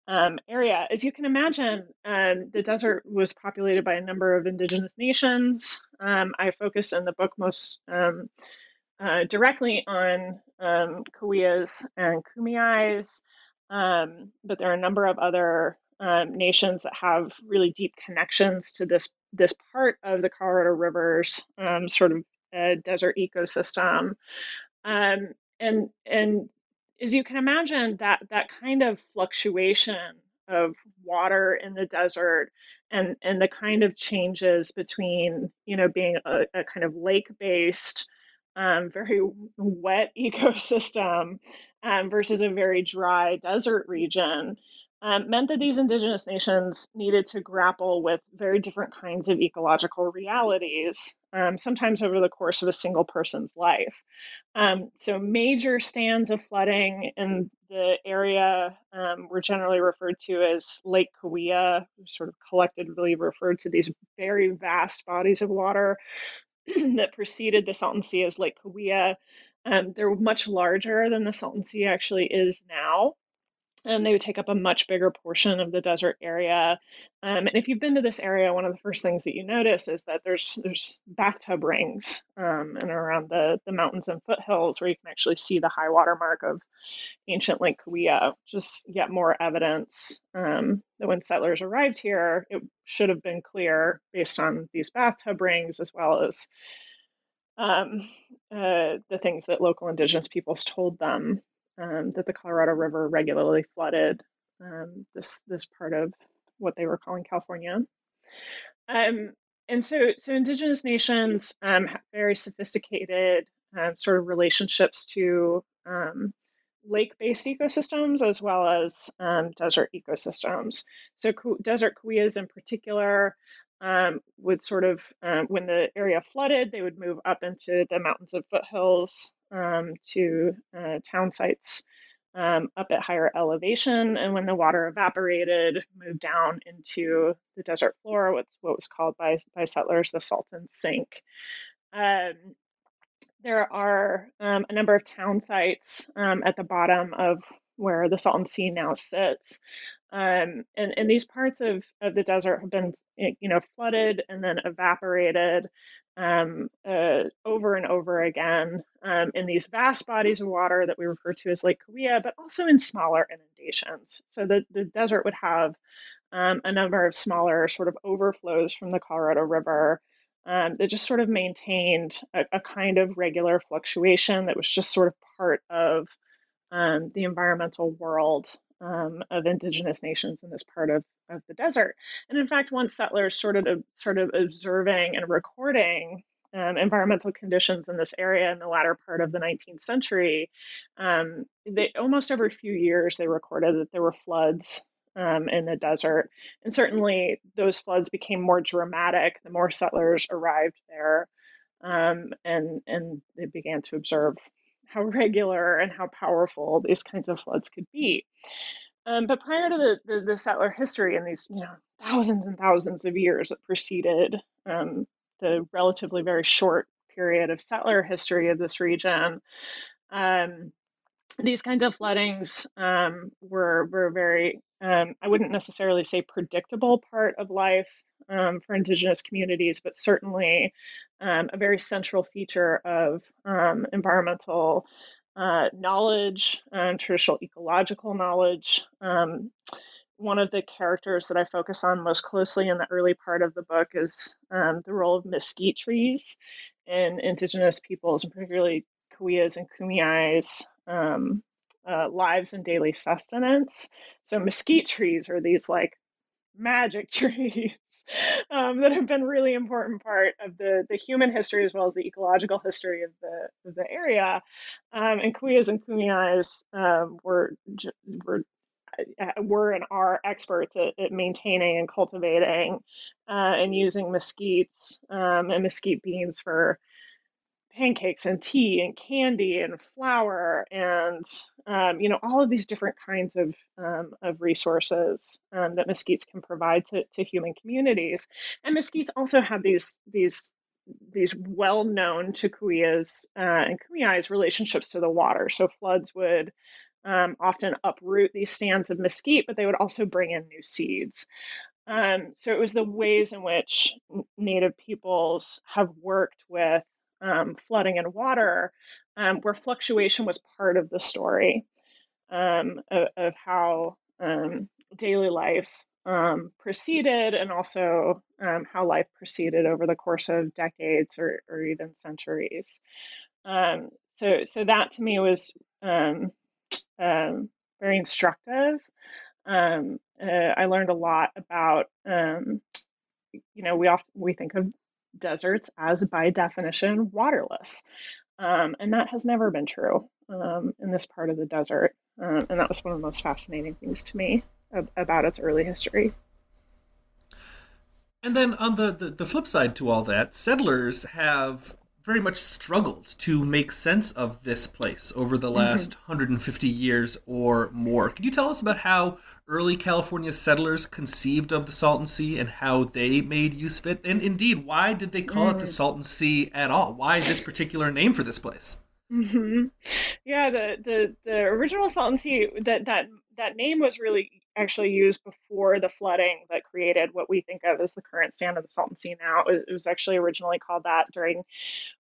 um, area. As you can imagine, um, the desert was populated by a number of indigenous nations. Um, I focus in the book most uh, directly on um, and Kumeyaays. Um, but there are a number of other um, nations that have really deep connections to this this part of the Colorado River's um, sort of uh, desert ecosystem, um, and and as you can imagine, that that kind of fluctuation of water in the desert and and the kind of changes between you know being a, a kind of lake based um, very wet ecosystem um, versus a very dry desert region um, meant that these indigenous nations needed to grapple with very different kinds of ecological realities, um, sometimes over the course of a single person's life. Um, so, major stands of flooding in the area um, were generally referred to as Lake Cahuilla, sort of collectively referred to these very vast bodies of water that preceded the Salton Sea as Lake Cahuilla. Um, they're much larger than the Salton Sea actually is now. And they would take up a much bigger portion of the desert area. Um, and if you've been to this area, one of the first things that you notice is that there's there's bathtub rings um, and around the the mountains and foothills where you can actually see the high water mark of ancient Lake Cahuilla. Just yet more evidence um, that when settlers arrived here, it should have been clear based on these bathtub rings as well as um, uh, the things that local indigenous peoples told them um, that the Colorado River regularly flooded um, this this part of what they were calling California. Um, and so, so indigenous nations um, have very sophisticated sort of relationships to um, lake-based ecosystems as well as desert ecosystems. So, desert cahuillas in particular um, would sort of, um, when the area flooded, they would move up into the mountains of foothills um, to uh, town sites um, up at higher elevation. And when the water evaporated, moved down into the desert floor, what's what was called by, by settlers the Salton Sink. Um, there are um, a number of town sites at the bottom of where the Salton Sea now sits. Um, and, and these parts of, of the desert have been, eh, you know, flooded and then evaporated um, uh, over and over again um, in these vast bodies of water that we refer to as Lake Cahuilla, but also in smaller inundations. So the, the desert would have um, a number of smaller sort of overflows from the Colorado River um, that just sort of maintained a, a, kind of regular fluctuation that was just sort of part of um, the environmental world um, of indigenous nations in this part of, of the desert. And in fact, once settlers started sort of observing and recording um, environmental conditions in this area in the latter part of the 19th century, um, they almost every few years they recorded that there were floods um, in the desert, and certainly those floods became more dramatic the more settlers arrived there, um, and and they began to observe how regular and how powerful these kinds of floods could be. Um, but prior to the, the, the, settler history and these, you know, thousands and thousands of years that preceded um, the relatively very short period of settler history of this region, um, these kinds of floodings um, were were very um, I wouldn't necessarily say predictable part of life um, for indigenous communities, but certainly um, a very central feature of um, environmental uh, knowledge and traditional ecological knowledge. Um, one of the characters that I focus on most closely in the early part of the book is the role of mesquite trees in indigenous peoples, and particularly Cahuillas and Kumeyaays um, uh, lives and daily sustenance. So mesquite trees are these like magic trees um, that have been really important part of the, the human history as well as the ecological history of the of the area. Um, and Cahuillas and Kumeyaays um, were were uh, were and are experts at, at maintaining and cultivating uh, and using mesquites um, and mesquite beans for pancakes and tea and candy and flour and um, you know all of these different kinds of um, of resources um, that mesquites can provide to, to human communities. And mesquites also have these these these well known to Cahuillas uh, and Kumeyaays relationships to the water. So floods would um, often uproot these stands of mesquite but they would also bring in new seeds. Um, so it was the ways in which native peoples have worked with um, flooding and water, um, where fluctuation was part of the story um, of, of, how um, daily life um, proceeded and also um, how life proceeded over the course of decades or, or even centuries. so, so that to me was very instructive. Uh, I learned a lot about, you know, we often we think of deserts as by definition waterless. Um, and that has never been true um, in this part of the desert. Um, and that was one of the most fascinating things to me ab- about its early history. And then on the, the, the flip side to all that, settlers have very much struggled to make sense of this place over the mm-hmm. last mm-hmm. 150 years or more. Can you tell us about how early California settlers conceived of the Salton Sea and how they made use of it? And indeed, why did they call mm. it the mm. Salton Sea at all? Why this particular name for this place? Mm-hmm. Yeah, the, the the original Salton Sea that that that name was really actually used before the flooding that created what we think of as the current stand of the Salton Sea now. It was actually originally called that during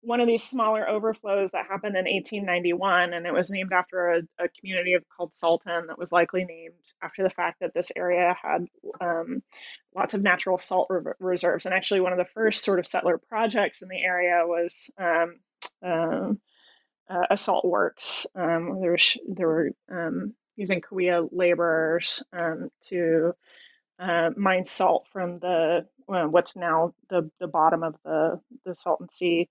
one of these smaller overflows that happened in 1891, and it was named after a, a community of, called Salton that was likely named after the fact that this area had um, lots of natural salt re- reserves. And actually, one of the first sort of settler projects in the area was. Um, um, uh, a salt works. Um, there, was, there were um, using Cahuilla laborers um, to uh, mine salt from the well, what's now the the bottom of the the Salton Sea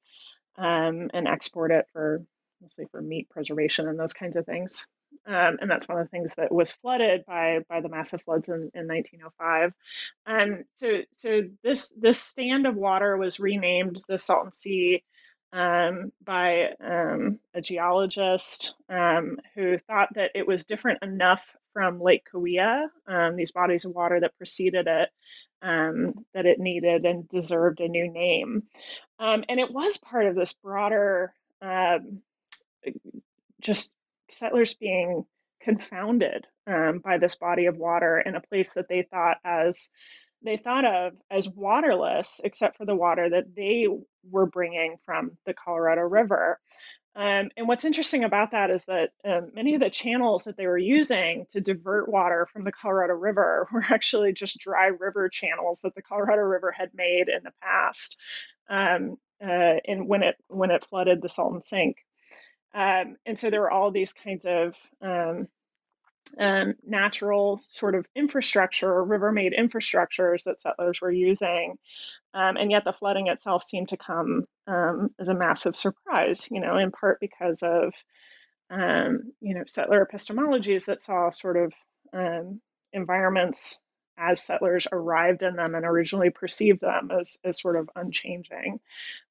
um, and export it for mostly for meat preservation and those kinds of things. Um, and that's one of the things that was flooded by by the massive floods in, in 1905. And so so this this stand of water was renamed the Salton Sea um, by um, a geologist um, who thought that it was different enough from Lake Cahuilla, um, these bodies of water that preceded it, um, that it needed and deserved a new name. Um, and it was part of this broader, just settlers being confounded by this body of water in a place that they thought as they thought of as waterless, except for the water that they were bringing from the Colorado River. Um, and what's interesting about that is that um, many of the channels that they were using to divert water from the Colorado River were actually just dry river channels that the Colorado River had made in the past, um, uh, and when it when it flooded the Salton Sink. Um, and so there were all these kinds of um, natural sort of infrastructure, river made infrastructures that settlers were using. Um, and yet the flooding itself seemed to come um, as a massive surprise, you know, in part because of, um, you know, settler epistemologies that saw sort of um, environments as settlers arrived in them and originally perceived them as, as sort of unchanging.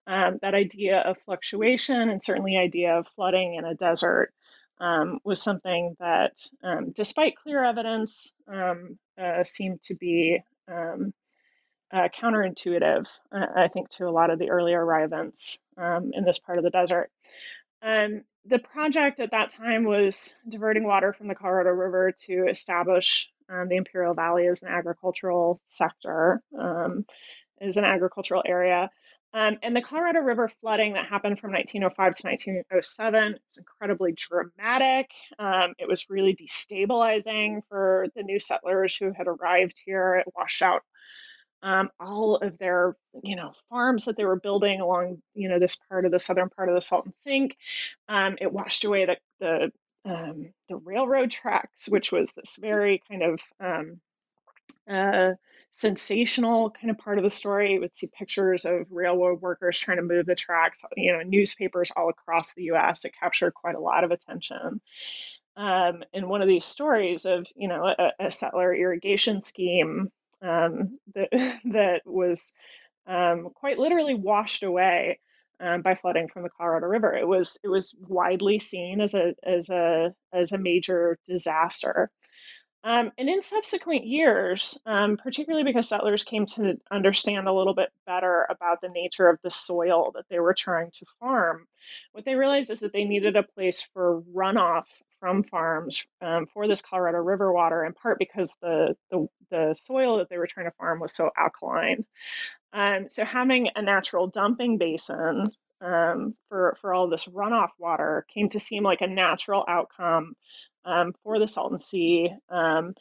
Um, that idea of fluctuation and certainly idea of flooding in a desert um, was something that, um, despite clear evidence, um, uh, seemed to be um, uh, counterintuitive, uh, I think, to a lot of the earlier arrivants um, in this part of the desert. The project at that time was diverting water from the Colorado River to establish the Imperial Valley as an agricultural sector, as an agricultural area. Um, and the Colorado River flooding that happened from 1905 to 1907 was incredibly dramatic. Um, it was really destabilizing for the new settlers who had arrived here. It washed out um, all of their you know farms that they were building along you know this part of the southern part of the Salton Sink. Um, it washed away the the um, the railroad tracks, which was this very kind of um, uh, sensational kind of part of the story. You would see pictures of railroad workers trying to move the tracks, you know, newspapers all across the U.S. It captured quite a lot of attention. Um, and one of these stories of, you know, a, a settler irrigation scheme um, that that was um, quite literally washed away um, by flooding from the Colorado River. It was it was widely seen as a as a as a major disaster. Um, and in subsequent years, um, particularly because settlers came to understand a little bit better about the nature of the soil that they were trying to farm, what they realized is that they needed a place for runoff from farms um, for this Colorado River water, in part because the, the, the soil that they were trying to farm was so alkaline. Um, so having a natural dumping basin um, for for all this runoff water came to seem like a natural outcome um, for the Salton Sea um,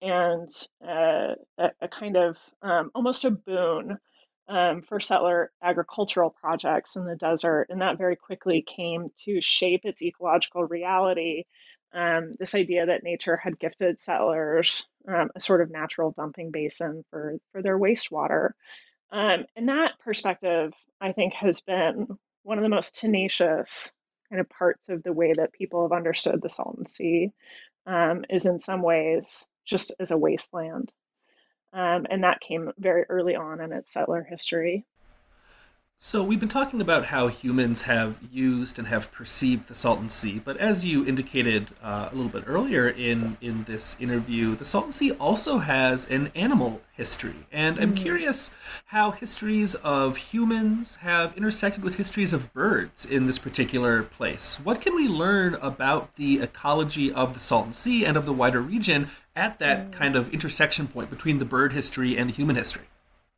and uh, a, a, kind of um, almost a boon um, for settler agricultural projects in the desert. And that very quickly came to shape its ecological reality. Um, this idea that nature had gifted settlers a sort of natural dumping basin for, for their wastewater. And that perspective, I think, has been one of the most tenacious kind of parts of the way that people have understood the Salton Sea, um, is in some ways just as a wasteland. Um, and that came very early on in its settler history. So, we've been talking about how humans have used and have perceived the Salton Sea, but as you indicated uh, a little bit earlier in, in this interview, the Salton Sea also has an animal history. And I'm mm-hmm. curious how histories of humans have intersected with histories of birds in this particular place. What can we learn about the ecology of the Salton Sea and of the wider region at that mm. kind of intersection point between the bird history and the human history?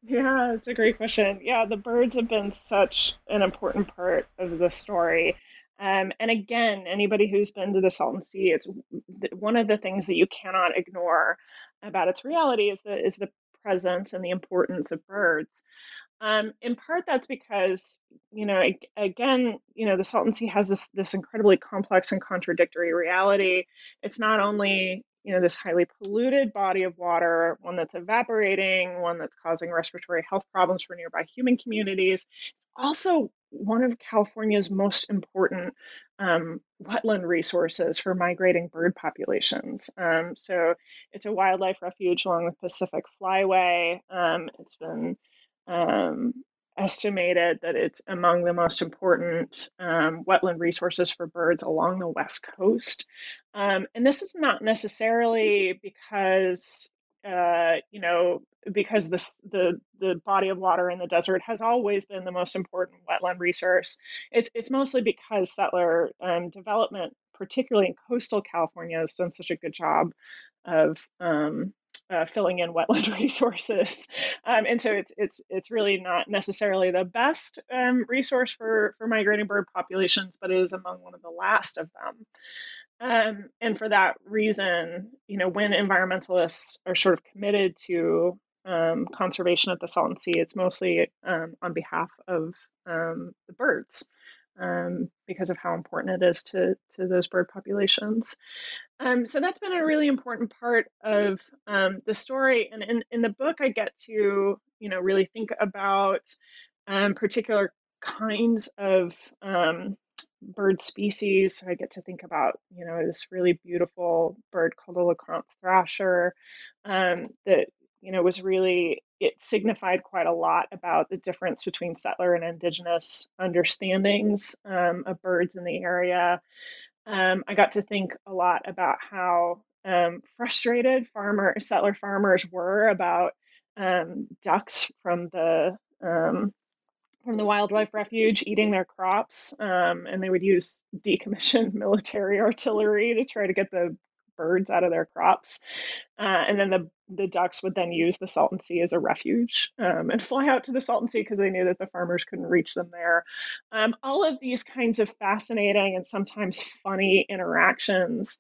Yeah, it's a great question. Yeah, the birds have been such an important part of the story. Um, and again, anybody who's been to the Salton Sea, it's one of the things that you cannot ignore about its reality is the is the presence and the importance of birds. Um, in part, that's because you know, again, you know, the Salton Sea has this this incredibly complex and contradictory reality. It's not only you know this highly polluted body of water one that's evaporating one that's causing respiratory health problems for nearby human communities. It's also one of california's most important um, wetland resources for migrating bird populations. Um, so it's a wildlife refuge along the pacific flyway. Um, it's been um, estimated that it's among the most important um, wetland resources for birds along the west coast. Um, and this is not necessarily because uh, you know because this the the body of water in the desert has always been the most important wetland resource. It's it's mostly because settler um, development, particularly in coastal California, has done such a good job of um, uh, filling in wetland resources, um, and so it's it's it's really not necessarily the best um, resource for for migrating bird populations, but it is among one of the last of them. Um, and for that reason, you know, when environmentalists are sort of committed to um, conservation of the Salton Sea, it's mostly um, on behalf of um, the birds um, because of how important it is to to those bird populations. Um, so that's been a really important part of um, the story. And in, in the book, I get to you know really think about um, particular kinds of um, bird species. So I get to think about you know this really beautiful bird called the LeConte thrasher um, that you know was really it signified quite a lot about the difference between settler and indigenous understandings um, of birds in the area. um, I got to think a lot about how um, frustrated farmer settler farmers were about um, ducks from the um, from the wildlife refuge eating their crops, um, and they would use decommissioned military artillery to try to get the birds out of their crops. Uh, and then the, the ducks would then use the Salton Sea as a refuge um, and fly out to the Salton Sea because they knew that the farmers couldn't reach them there. Um, all of these kinds of fascinating and sometimes funny interactions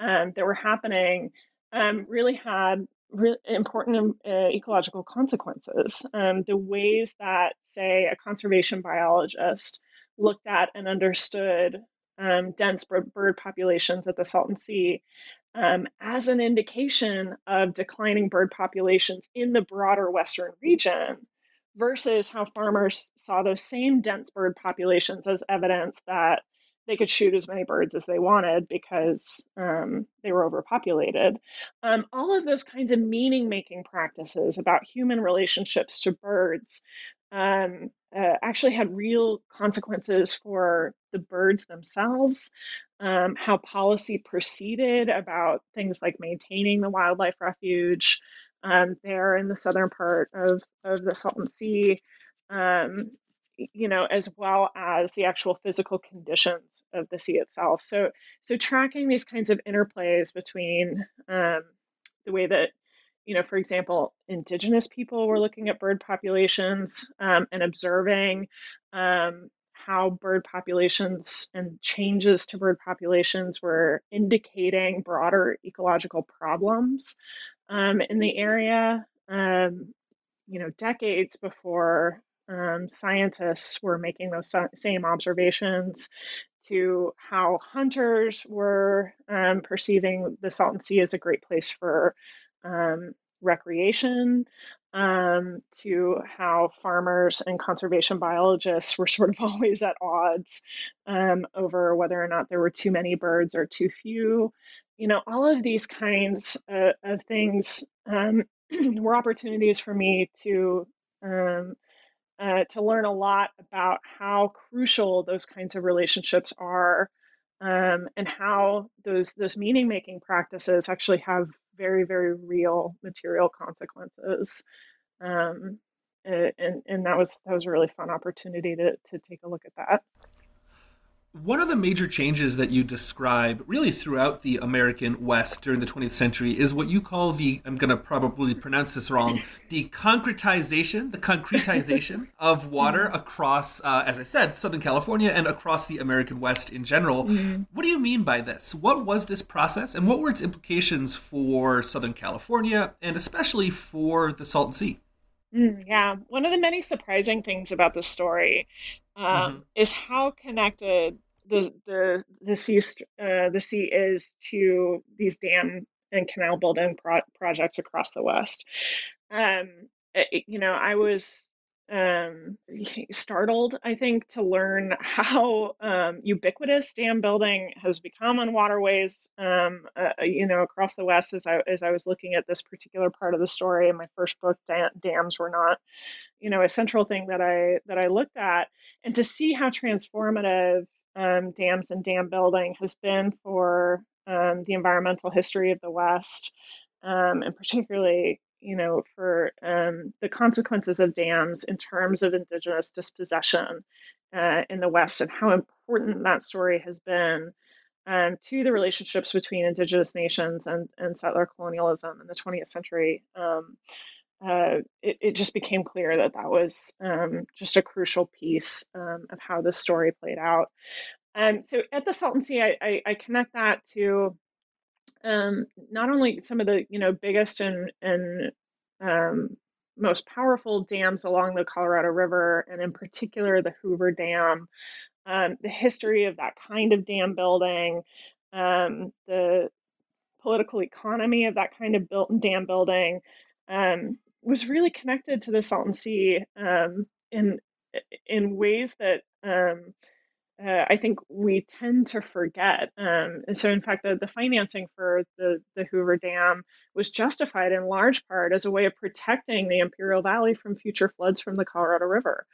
um, that were happening um, really had important uh, ecological consequences. Um, the ways that, say, a conservation biologist looked at and understood um, dense bird populations at the Salton Sea um, as an indication of declining bird populations in the broader Western region versus how farmers saw those same dense bird populations as evidence that they could shoot as many birds as they wanted because um, they were overpopulated. Um, all of those kinds of meaning making practices about human relationships to birds um, uh, actually had real consequences for the birds themselves, um, how policy proceeded about things like maintaining the wildlife refuge um, there in the southern part of, of the Salton Sea, um, you know, as well as the actual physical conditions of the sea itself. So, so tracking these kinds of interplays between um, the way that you know, for example, indigenous people were looking at bird populations um, and observing um, how bird populations and changes to bird populations were indicating broader ecological problems um, in the area. Um, you know, decades before um, scientists were making those same observations to how hunters were um, perceiving the Salton Sea as a great place for um, recreation um, to how farmers and conservation biologists were sort of always at odds um, over whether or not there were too many birds or too few. You know, all of these kinds uh, of things um, were opportunities for me to um, uh, to learn a lot about how crucial those kinds of relationships are um, and how those those meaning making practices actually have very very real material consequences um, and and that was that was a really fun opportunity to to take a look at that one of the major changes that you describe really throughout the American West during the 20th century is what you call the, I'm going to probably pronounce this wrong, the concretization, the concretization of water across, uh, as I said, Southern California and across the American West in general. Mm-hmm. What do you mean by this? What was this process and what were its implications for Southern California and especially for the Salton Sea? Mm, yeah, one of the many surprising things about the story um, mm-hmm. is how connected the the the sea uh, the sea is to these dam and canal building pro- projects across the West. Um, it, you know, I was um, startled, I think, to learn how um, ubiquitous dam building has become on waterways, um, uh, you know, across the West. As I as I was looking at this particular part of the story in my first book, dams were not, you know, a central thing that I that I looked at, and to see how transformative um, dams and dam building has been for um, the environmental history of the West, um, and particularly you know, for um, the consequences of dams in terms of indigenous dispossession uh, in the West and how important that story has been um, to the relationships between indigenous nations and, and settler colonialism in the 20th century. Um, uh, it, it, just became clear that that was um, just a crucial piece um, of how the story played out. Um, so at the Salton Sea, I, I, I connect that to um, not only some of the you know biggest and and um, most powerful dams along the Colorado River, and in particular the Hoover Dam. Um, the history of that kind of dam building, the political economy of that kind of built dam building, um, was really connected to the Salton Sea um, in in ways that um, uh, I think we tend to forget. Um, and so, in fact, the, the financing for the, the Hoover Dam was justified in large part as a way of protecting the Imperial Valley from future floods from the Colorado River.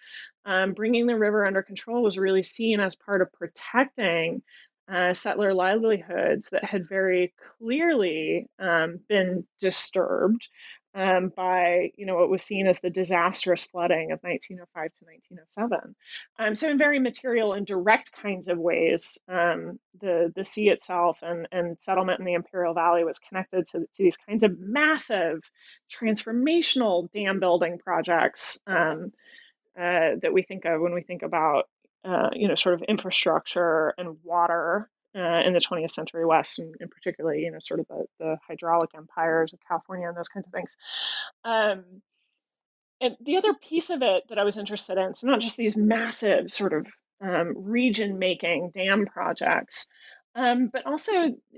Um, bringing the river under control was really seen as part of protecting uh, settler livelihoods that had very clearly um, been disturbed um, by you know what was seen as the disastrous flooding of 1905 to 1907. Um, so in very material and direct kinds of ways, um, the the sea itself and, and settlement in the Imperial Valley was connected to, to these kinds of massive transformational dam building projects um, uh, that we think of when we think about uh, you know sort of infrastructure and water uh, in the 20th century West, and, and, particularly, you know, sort of the, the hydraulic empires of California and those kinds of things. Um, and the other piece of it that I was interested in, so not just these massive sort of um, region-making dam projects, um, but also,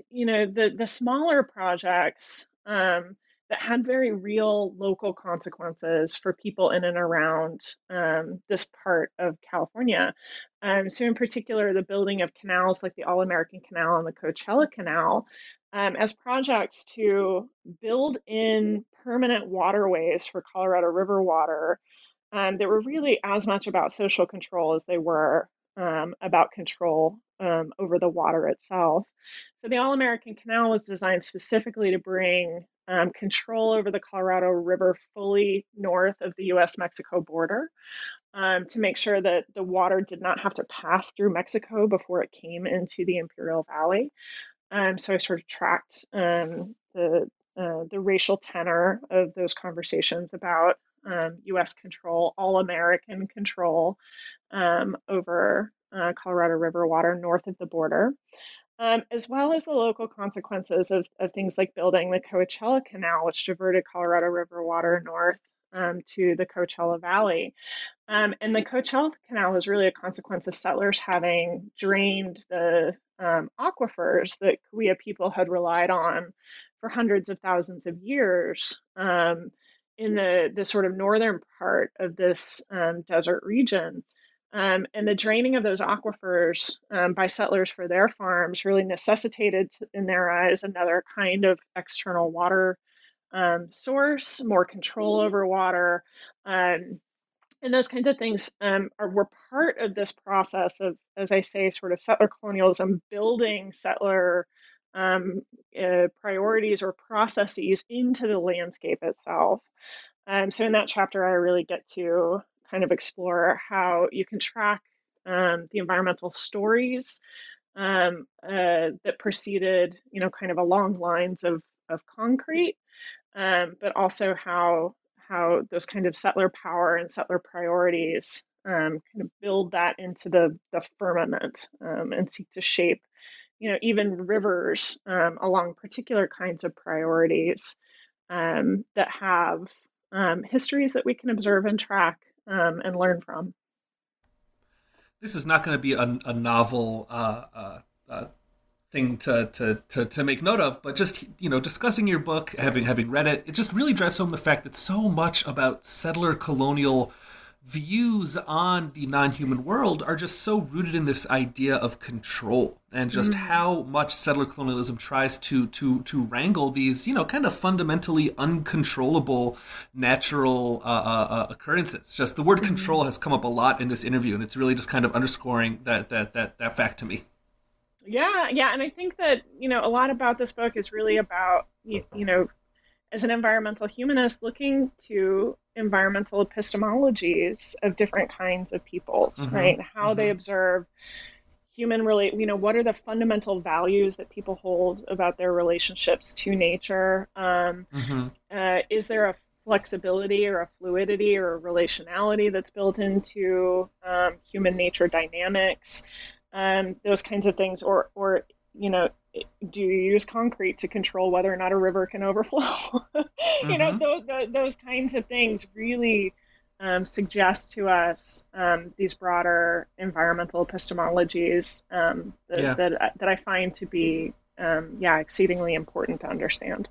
you know, the the smaller projects um, that had very real local consequences for people in and around um, this part of California. Um, so, in particular, the building of canals like the All American Canal and the Coachella Canal um, as projects to build in permanent waterways for Colorado River water um, that were really as much about social control as they were um, about control um, over the water itself. So the All American Canal was designed specifically to bring um, control over the Colorado River fully north of the US Mexico border um, to make sure that the water did not have to pass through Mexico before it came into the Imperial Valley. Um, so I sort of tracked um, the uh, the racial tenor of those conversations about U.S. Um, control, all American control um, over uh, Colorado River water north of the border um, as well as the local consequences of, of things like building the Coachella Canal, which diverted Colorado River water north um, to the Coachella Valley. Um, and the Coachella Canal was really a consequence of settlers having drained the um, aquifers that Cahuilla people had relied on for hundreds of thousands of years um, in the, the sort of northern part of this um, desert region. Um, and the draining of those aquifers um, by settlers for their farms really necessitated, in their eyes, another kind of external water um, source, more control mm-hmm. over water. Um, and those kinds of things um, are, were part of this process of, as I say, sort of settler colonialism, building settler um, uh, priorities or processes into the landscape itself. so in that chapter, I really get to kind of explore how you can track um, the environmental stories um, uh, that preceded, you know, kind of along lines of, of concrete, um, but also how how those kind of settler power and settler priorities um, kind of build that into the the firmament um, and seek to shape, you know, even rivers um, along particular kinds of priorities that have histories that we can observe and track um, and learn from. This is not going to be a, a novel uh, uh, uh, thing to, to, to, to make note of, but just you know, discussing your book, having having read it, it just really drives home the fact that so much about settler colonial views on the non-human world are just so rooted in this idea of control and just mm-hmm. how much settler colonialism tries to to to wrangle these you know kind of fundamentally uncontrollable natural uh, uh, uh occurrences just the word mm-hmm. control has come up a lot in this interview and it's really just kind of underscoring that that that that fact to me yeah yeah and i think that you know a lot about this book is really about you, you know as an environmental humanist looking to environmental epistemologies of different kinds of peoples, mm-hmm. right? How mm-hmm. they observe human relate you know what are the fundamental values that people hold about their relationships to nature um, mm-hmm. uh, is there a flexibility or a fluidity or a relationality that's built into um, human nature dynamics um, those kinds of things or or you know do you use concrete to control whether or not a river can overflow? mm-hmm. You know, mm-hmm. those, those kinds of things really um, suggest to us um, these broader environmental epistemologies um, that, yeah. that, that I find to be, um, yeah, exceedingly important to understand.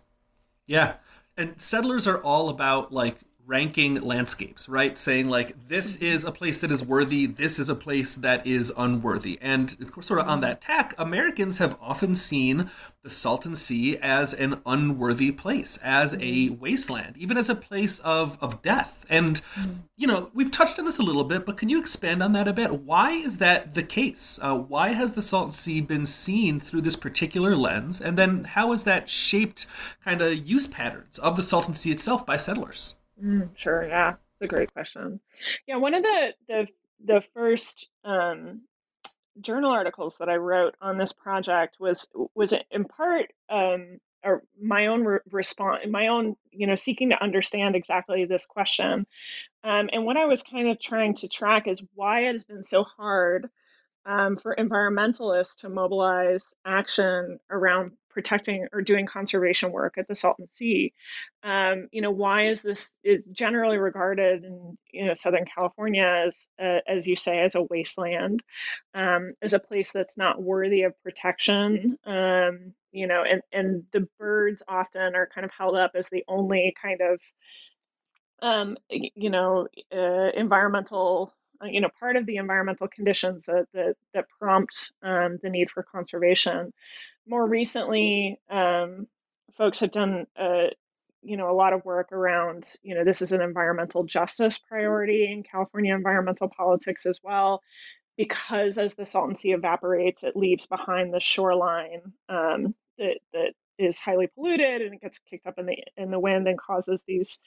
Yeah, and settlers are all about like ranking landscapes, right? Saying like this mm-hmm. is a place that is worthy, this is a place that is unworthy. And of course sort of on mm-hmm. that tack, Americans have often seen the Salton Sea as an unworthy place, as a mm-hmm. wasteland, even as a place of, of death. And, you know, we've touched on this a little bit, but can you expand on that a bit? Why is that the case? Uh, why has the Salton Sea been seen through this particular lens? And then how has that shaped kind of use patterns of the Salton Sea itself by settlers? Mm, sure, yeah, it's a great question. Yeah, one of the the the first um, journal articles that I wrote on this project was was in part um, or my own re- response, my own you know seeking to understand exactly this question. Um, and what I was kind of trying to track is why it has been so hard um, for environmentalists to mobilize action around protecting or doing conservation work at the Salton Sea. Um, you know, why is this is generally regarded in you know Southern California as uh, as you say as a wasteland, um, as a place that's not worthy of protection. Um, you know, and and the birds often are kind of held up as the only kind of um, you know uh, environmental uh, you know part of the environmental conditions that that, that prompt um, the need for conservation more recently, um, folks have done uh, you know a lot of work around you know this is an environmental justice priority in California environmental politics as well because as the Salton Sea evaporates, it leaves behind the shoreline um, that that is highly polluted and it gets kicked up in the in the wind and causes these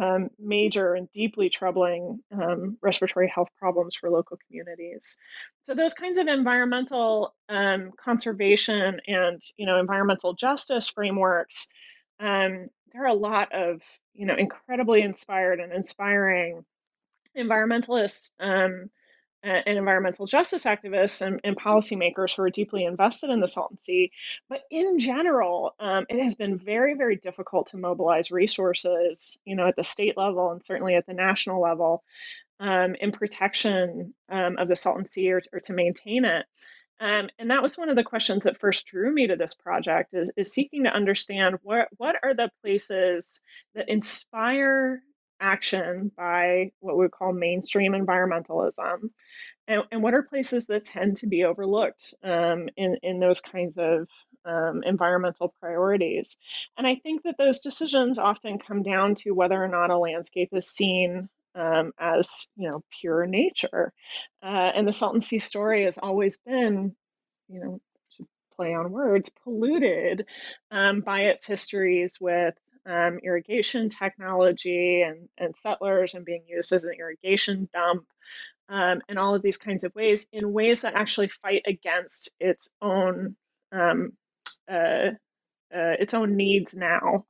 um, major and deeply troubling um, respiratory health problems for local communities. So those kinds of environmental um, conservation and you know environmental justice frameworks, um, there are a lot of you know incredibly inspired and inspiring environmentalists um, and environmental justice activists and, and, policymakers who are deeply invested in the Salton Sea. But in general, um, it has been very, very difficult to mobilize resources, you know, at the state level and certainly at the national level, um, in protection um, of the Salton Sea or, or to maintain it. Um, and that was one of the questions that first drew me to this project is, is seeking to understand what what are the places that inspire action by what we call mainstream environmentalism and, and what are places that tend to be overlooked um, in, in those kinds of um, environmental priorities. And I think that those decisions often come down to whether or not a landscape is seen um, as, you know, pure nature. Uh, and the Salton Sea story has always been, you know, play on words, polluted um, by its histories with um, irrigation technology and, and settlers and being used as an irrigation dump um, and all of these kinds of ways in ways that actually fight against its own um, uh, uh, its own needs now.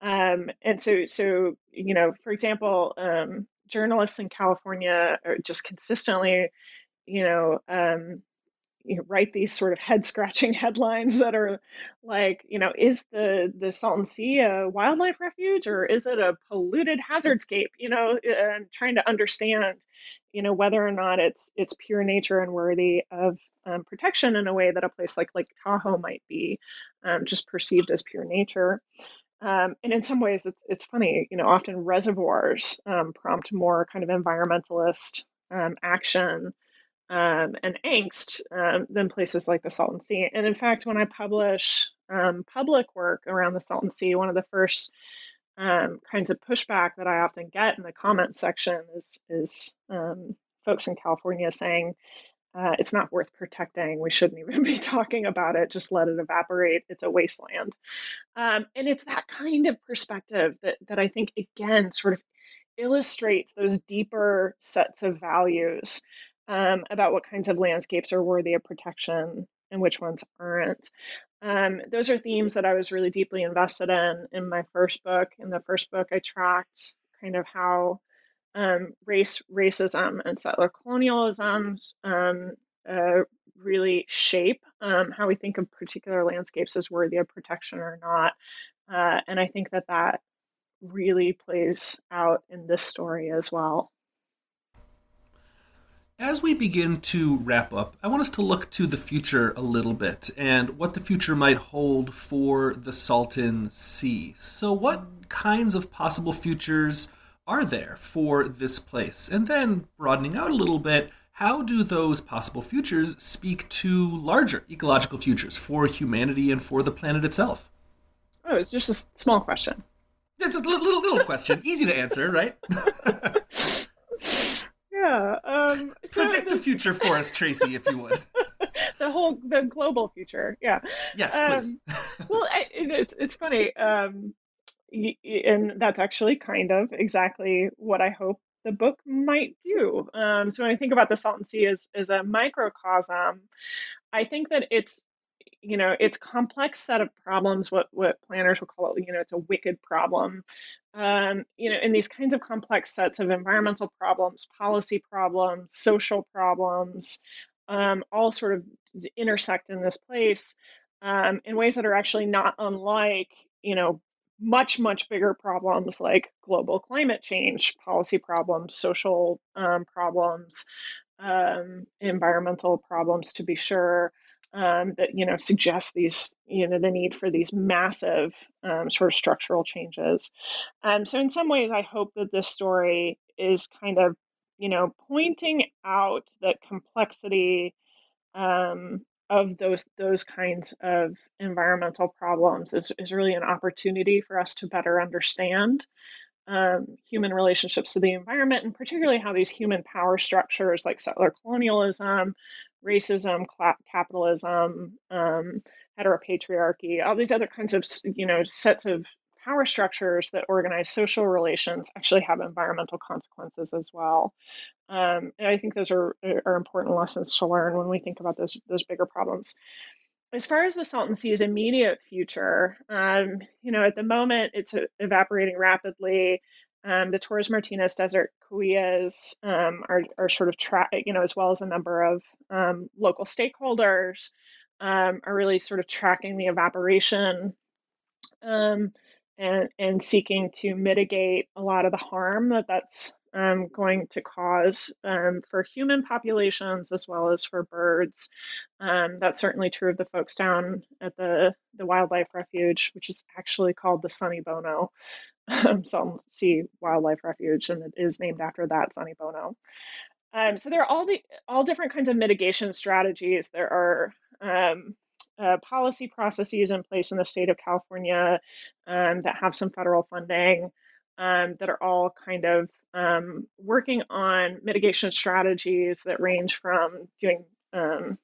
Um, and so, so you know, for example, um, journalists in California are just consistently, you know, um, you know, write these sort of head scratching headlines that are like, you know, is the the Salton Sea a wildlife refuge or is it a polluted hazardscape? You know, and trying to understand, you know, whether or not it's it's pure nature and worthy of um, protection in a way that a place like Lake Tahoe might be, um, just perceived as pure nature. Um, and in some ways, it's it's funny. You know, often reservoirs um, prompt more kind of environmentalist um, action um, and angst um, than places like the Salton Sea. And in fact, when I publish um, public work around the Salton Sea, one of the first um, kinds of pushback that I often get in the comment section is is um, folks in California saying. Uh, it's not worth protecting. We shouldn't even be talking about it. Just let it evaporate. It's a wasteland. Um, and it's that kind of perspective that, that I think, again, sort of illustrates those deeper sets of values um, about what kinds of landscapes are worthy of protection and which ones aren't. Um, those are themes that I was really deeply invested in in my first book. In the first book, I tracked kind of how um, race, racism, and settler colonialism um, uh, really shape um, how we think of particular landscapes as worthy of protection or not. Uh, and I think that that really plays out in this story as well. As we begin to wrap up, I want us to look to the future a little bit and what the future might hold for the Salton Sea. So, what kinds of possible futures are there for this place? And then broadening out a little bit, how do those possible futures speak to larger ecological futures for humanity and for the planet itself? Oh, it's just a small question. It's a little little, little question, easy to answer, right? yeah. Um, so Predict the future for us, Traci, if you would. the whole the global future, yeah. Yes, please. Um, well, I, it's it's funny, um, and that's actually kind of exactly what I hope the book might do. Um, so when I think about the Salton Sea as as a microcosm, I think that it's you know it's complex set of problems what what planners would call it you know it's a wicked problem. Um, you know in these kinds of complex sets of environmental problems policy problems social problems um, all sort of intersect in this place um, in ways that are actually not unlike you know much much bigger problems like global climate change policy problems social um, problems um, environmental problems to be sure um, that you know suggest these you know the need for these massive um, sort of structural changes. Um, so in some ways, I hope that this story is kind of you know pointing out that complexity um, of those those kinds of environmental problems is, is really an opportunity for us to better understand um, human relationships to the environment, and particularly how these human power structures like settler colonialism, racism, capitalism, um, heteropatriarchy, all these other kinds of you know sets of power structures that organize social relations actually have environmental consequences as well. Um, and I think those are are important lessons to learn when we think about those those bigger problems. As far as the Salton Sea's immediate future, um, you know, at the moment it's evaporating rapidly. Um, the Torres Martinez Desert Cahuillas um, are, are sort of, tra- you know, as well as a number of um, local stakeholders um, are really sort of tracking the evaporation um, and, and seeking to mitigate a lot of the harm that that's um, going to cause for human populations as well as for birds. that's certainly true of the folks down at the, the wildlife refuge, which is actually called the Sonny Bono um, Salton Sea Wildlife Refuge, and it is named after that Sonny Bono. Um, so there are all the all different kinds of mitigation strategies. There are um, uh, policy processes in place in the state of California um, that have some federal funding um, that are all kind of um, working on mitigation strategies that range from doing, um,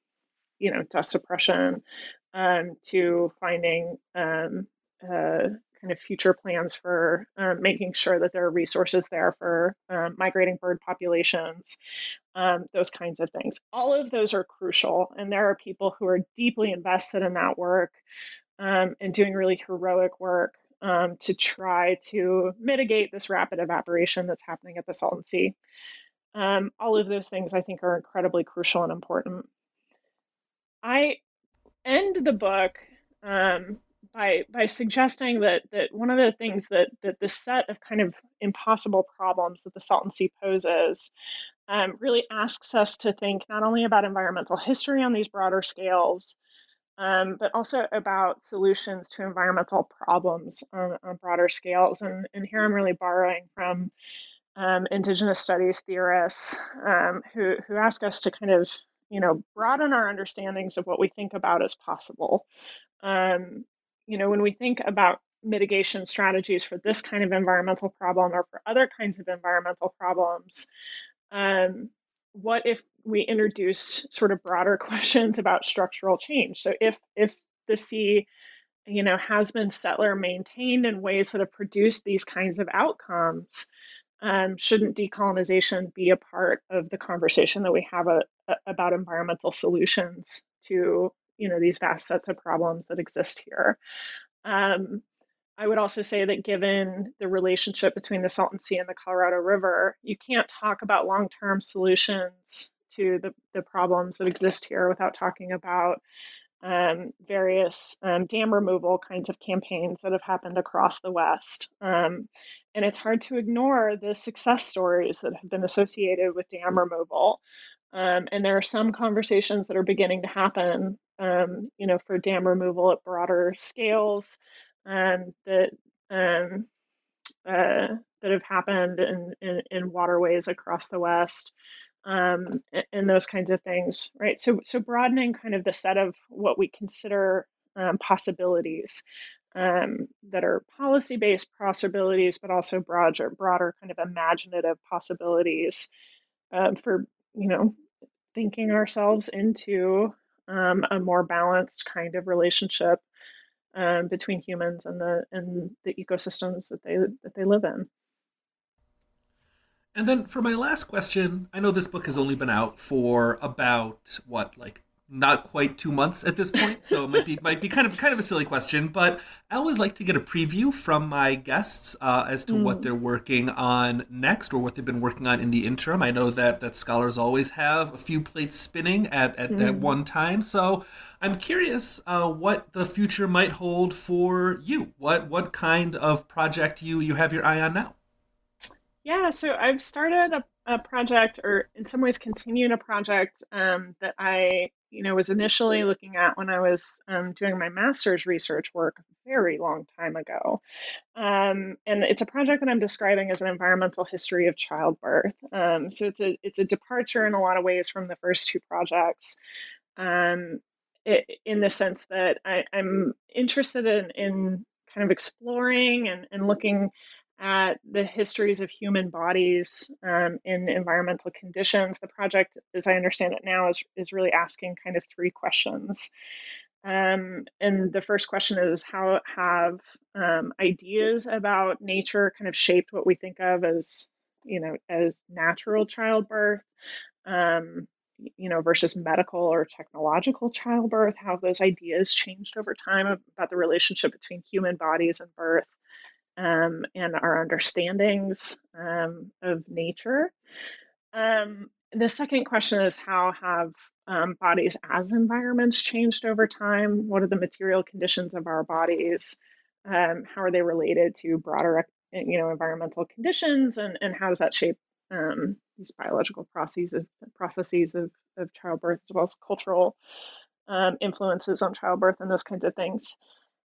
you know, dust suppression to finding uh, kind of future plans for um, making sure that there are resources there for um, migrating bird populations, um, those kinds of things. All of those are crucial, and there are people who are deeply invested in that work um, and doing really heroic work um, to try to mitigate this rapid evaporation that's happening at the Salton Sea. Um, all of those things I think are incredibly crucial and important. I end the book um, by by suggesting that that one of the things that that the set of kind of impossible problems that the Salton Sea poses um, really asks us to think not only about environmental history on these broader scales, um, but also about solutions to environmental problems on, on broader scales. And, and here I'm really borrowing from um, Indigenous studies theorists um, who who ask us to kind of you know broaden our understandings of what we think about as possible um, you know, when we think about mitigation strategies for this kind of environmental problem or for other kinds of environmental problems, um, what if we introduce sort of broader questions about structural change? So if if the sea, you know, has been settler maintained in ways that have produced these kinds of outcomes, um, shouldn't decolonization be a part of the conversation that we have a, a, about environmental solutions to you know these vast sets of problems that exist here. Um, I would also say that given the relationship between the Salton Sea and the Colorado River, you can't talk about long-term solutions to the, the problems that exist here without talking about um, various um, dam removal kinds of campaigns that have happened across the West. Um, and it's hard to ignore the success stories that have been associated with dam removal. Um, and there are some conversations that are beginning to happen um, you know, for dam removal at broader scales um, that um, uh, that have happened in, in, in waterways across the West, um, and, and, those kinds of things, right? So so broadening kind of the set of what we consider um, possibilities um, that are policy based possibilities, but also broader broader kind of imaginative possibilities um, for you know thinking ourselves into um, a more balanced kind of relationship um, between humans and the and the ecosystems that they that they live in. And then for my last question, I know this book has only been out for about what, like not quite two months at this point, so it might be might be kind of kind of a silly question. But I always like to get a preview from my guests uh, as to mm. what they're working on next or what they've been working on in the interim. I know that that scholars always have a few plates spinning at at, mm. at one time, so I'm curious uh, what the future might hold for you. What what kind of project you you have your eye on now? Yeah, so I've started a, a project, or in some ways, continuing a project um, that I you know, was initially looking at when I was um, doing my master's research work a very long time ago. Um, and it's a project that I'm describing as an environmental history of childbirth. Um, so it's a it's a departure in a lot of ways from the first two projects. Um, it, in the sense that I, I'm interested in, in kind of exploring and, and looking at the histories of human bodies um, in environmental conditions. The project, as I understand it now, is, is really asking kind of three questions. Um, and the first question is how have um, ideas about nature kind of shaped what we think of as, you know, as natural childbirth, um, you know, versus medical or technological childbirth? How have those ideas changed over time about the relationship between human bodies and birth? Um, and our understandings um, of nature. Um, the second question is how have um, bodies as environments changed over time? What are the material conditions of our bodies? Um, how are they related to broader, you know, environmental conditions, and, and how does that shape um, these biological processes of, processes of, of childbirth as well as cultural influences on childbirth and those kinds of things?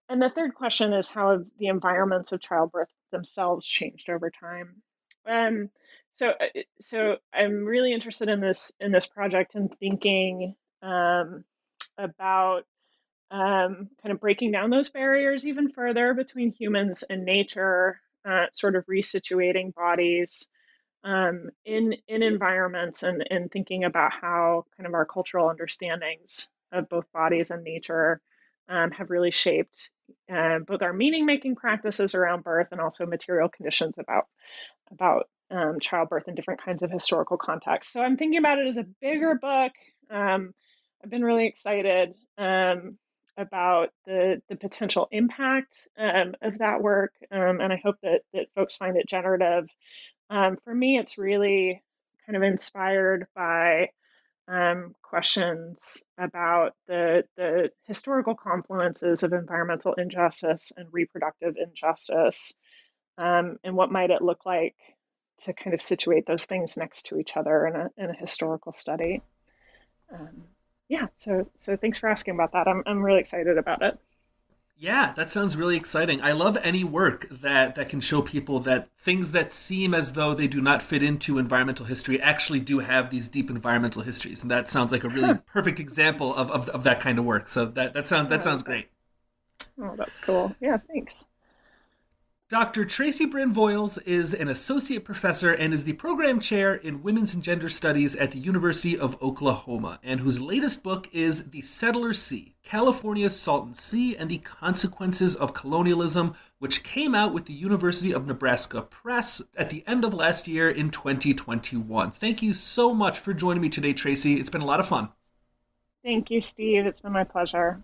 And the third question is how have the environments of childbirth themselves changed over time? Um, so, uh, so I'm really interested in this in this project and thinking um, about um, kind of breaking down those barriers even further between humans and nature, uh, sort of resituating bodies um, in in environments and and thinking about how kind of our cultural understandings of both bodies and nature um, have really shaped uh, both our meaning making practices around birth and also material conditions about about um, childbirth in different kinds of historical contexts. So I'm thinking about it as a bigger book. Um, I've been really excited um, about the the potential impact um, of that work, um, and I hope that that folks find it generative. Um, for me, it's really kind of inspired by um, questions about the, the historical confluences of environmental injustice and reproductive injustice, um, and what might it look like to kind of situate those things next to each other in a, in a historical study. Um, yeah, so so thanks for asking about that. I'm I'm really excited about it. Yeah, that sounds really exciting. I love any work that that can show people that things that seem as though they do not fit into environmental history actually do have these deep environmental histories, and that sounds like a really perfect example of, of, of that kind of work. So that that sounds that sounds great. Oh, that's cool. Yeah, thanks. Dr. Traci Brynne Voyles is an associate professor and is the program chair in Women's and Gender Studies at the University of Oklahoma, and whose latest book is The Settler Sea California's Salton Sea and the Consequences of Colonialism, which came out with the University of Nebraska Press at the end of last year in 2021. Thank you so much for joining me today, Traci. It's been a lot of fun. Thank you, Steve. It's been my pleasure.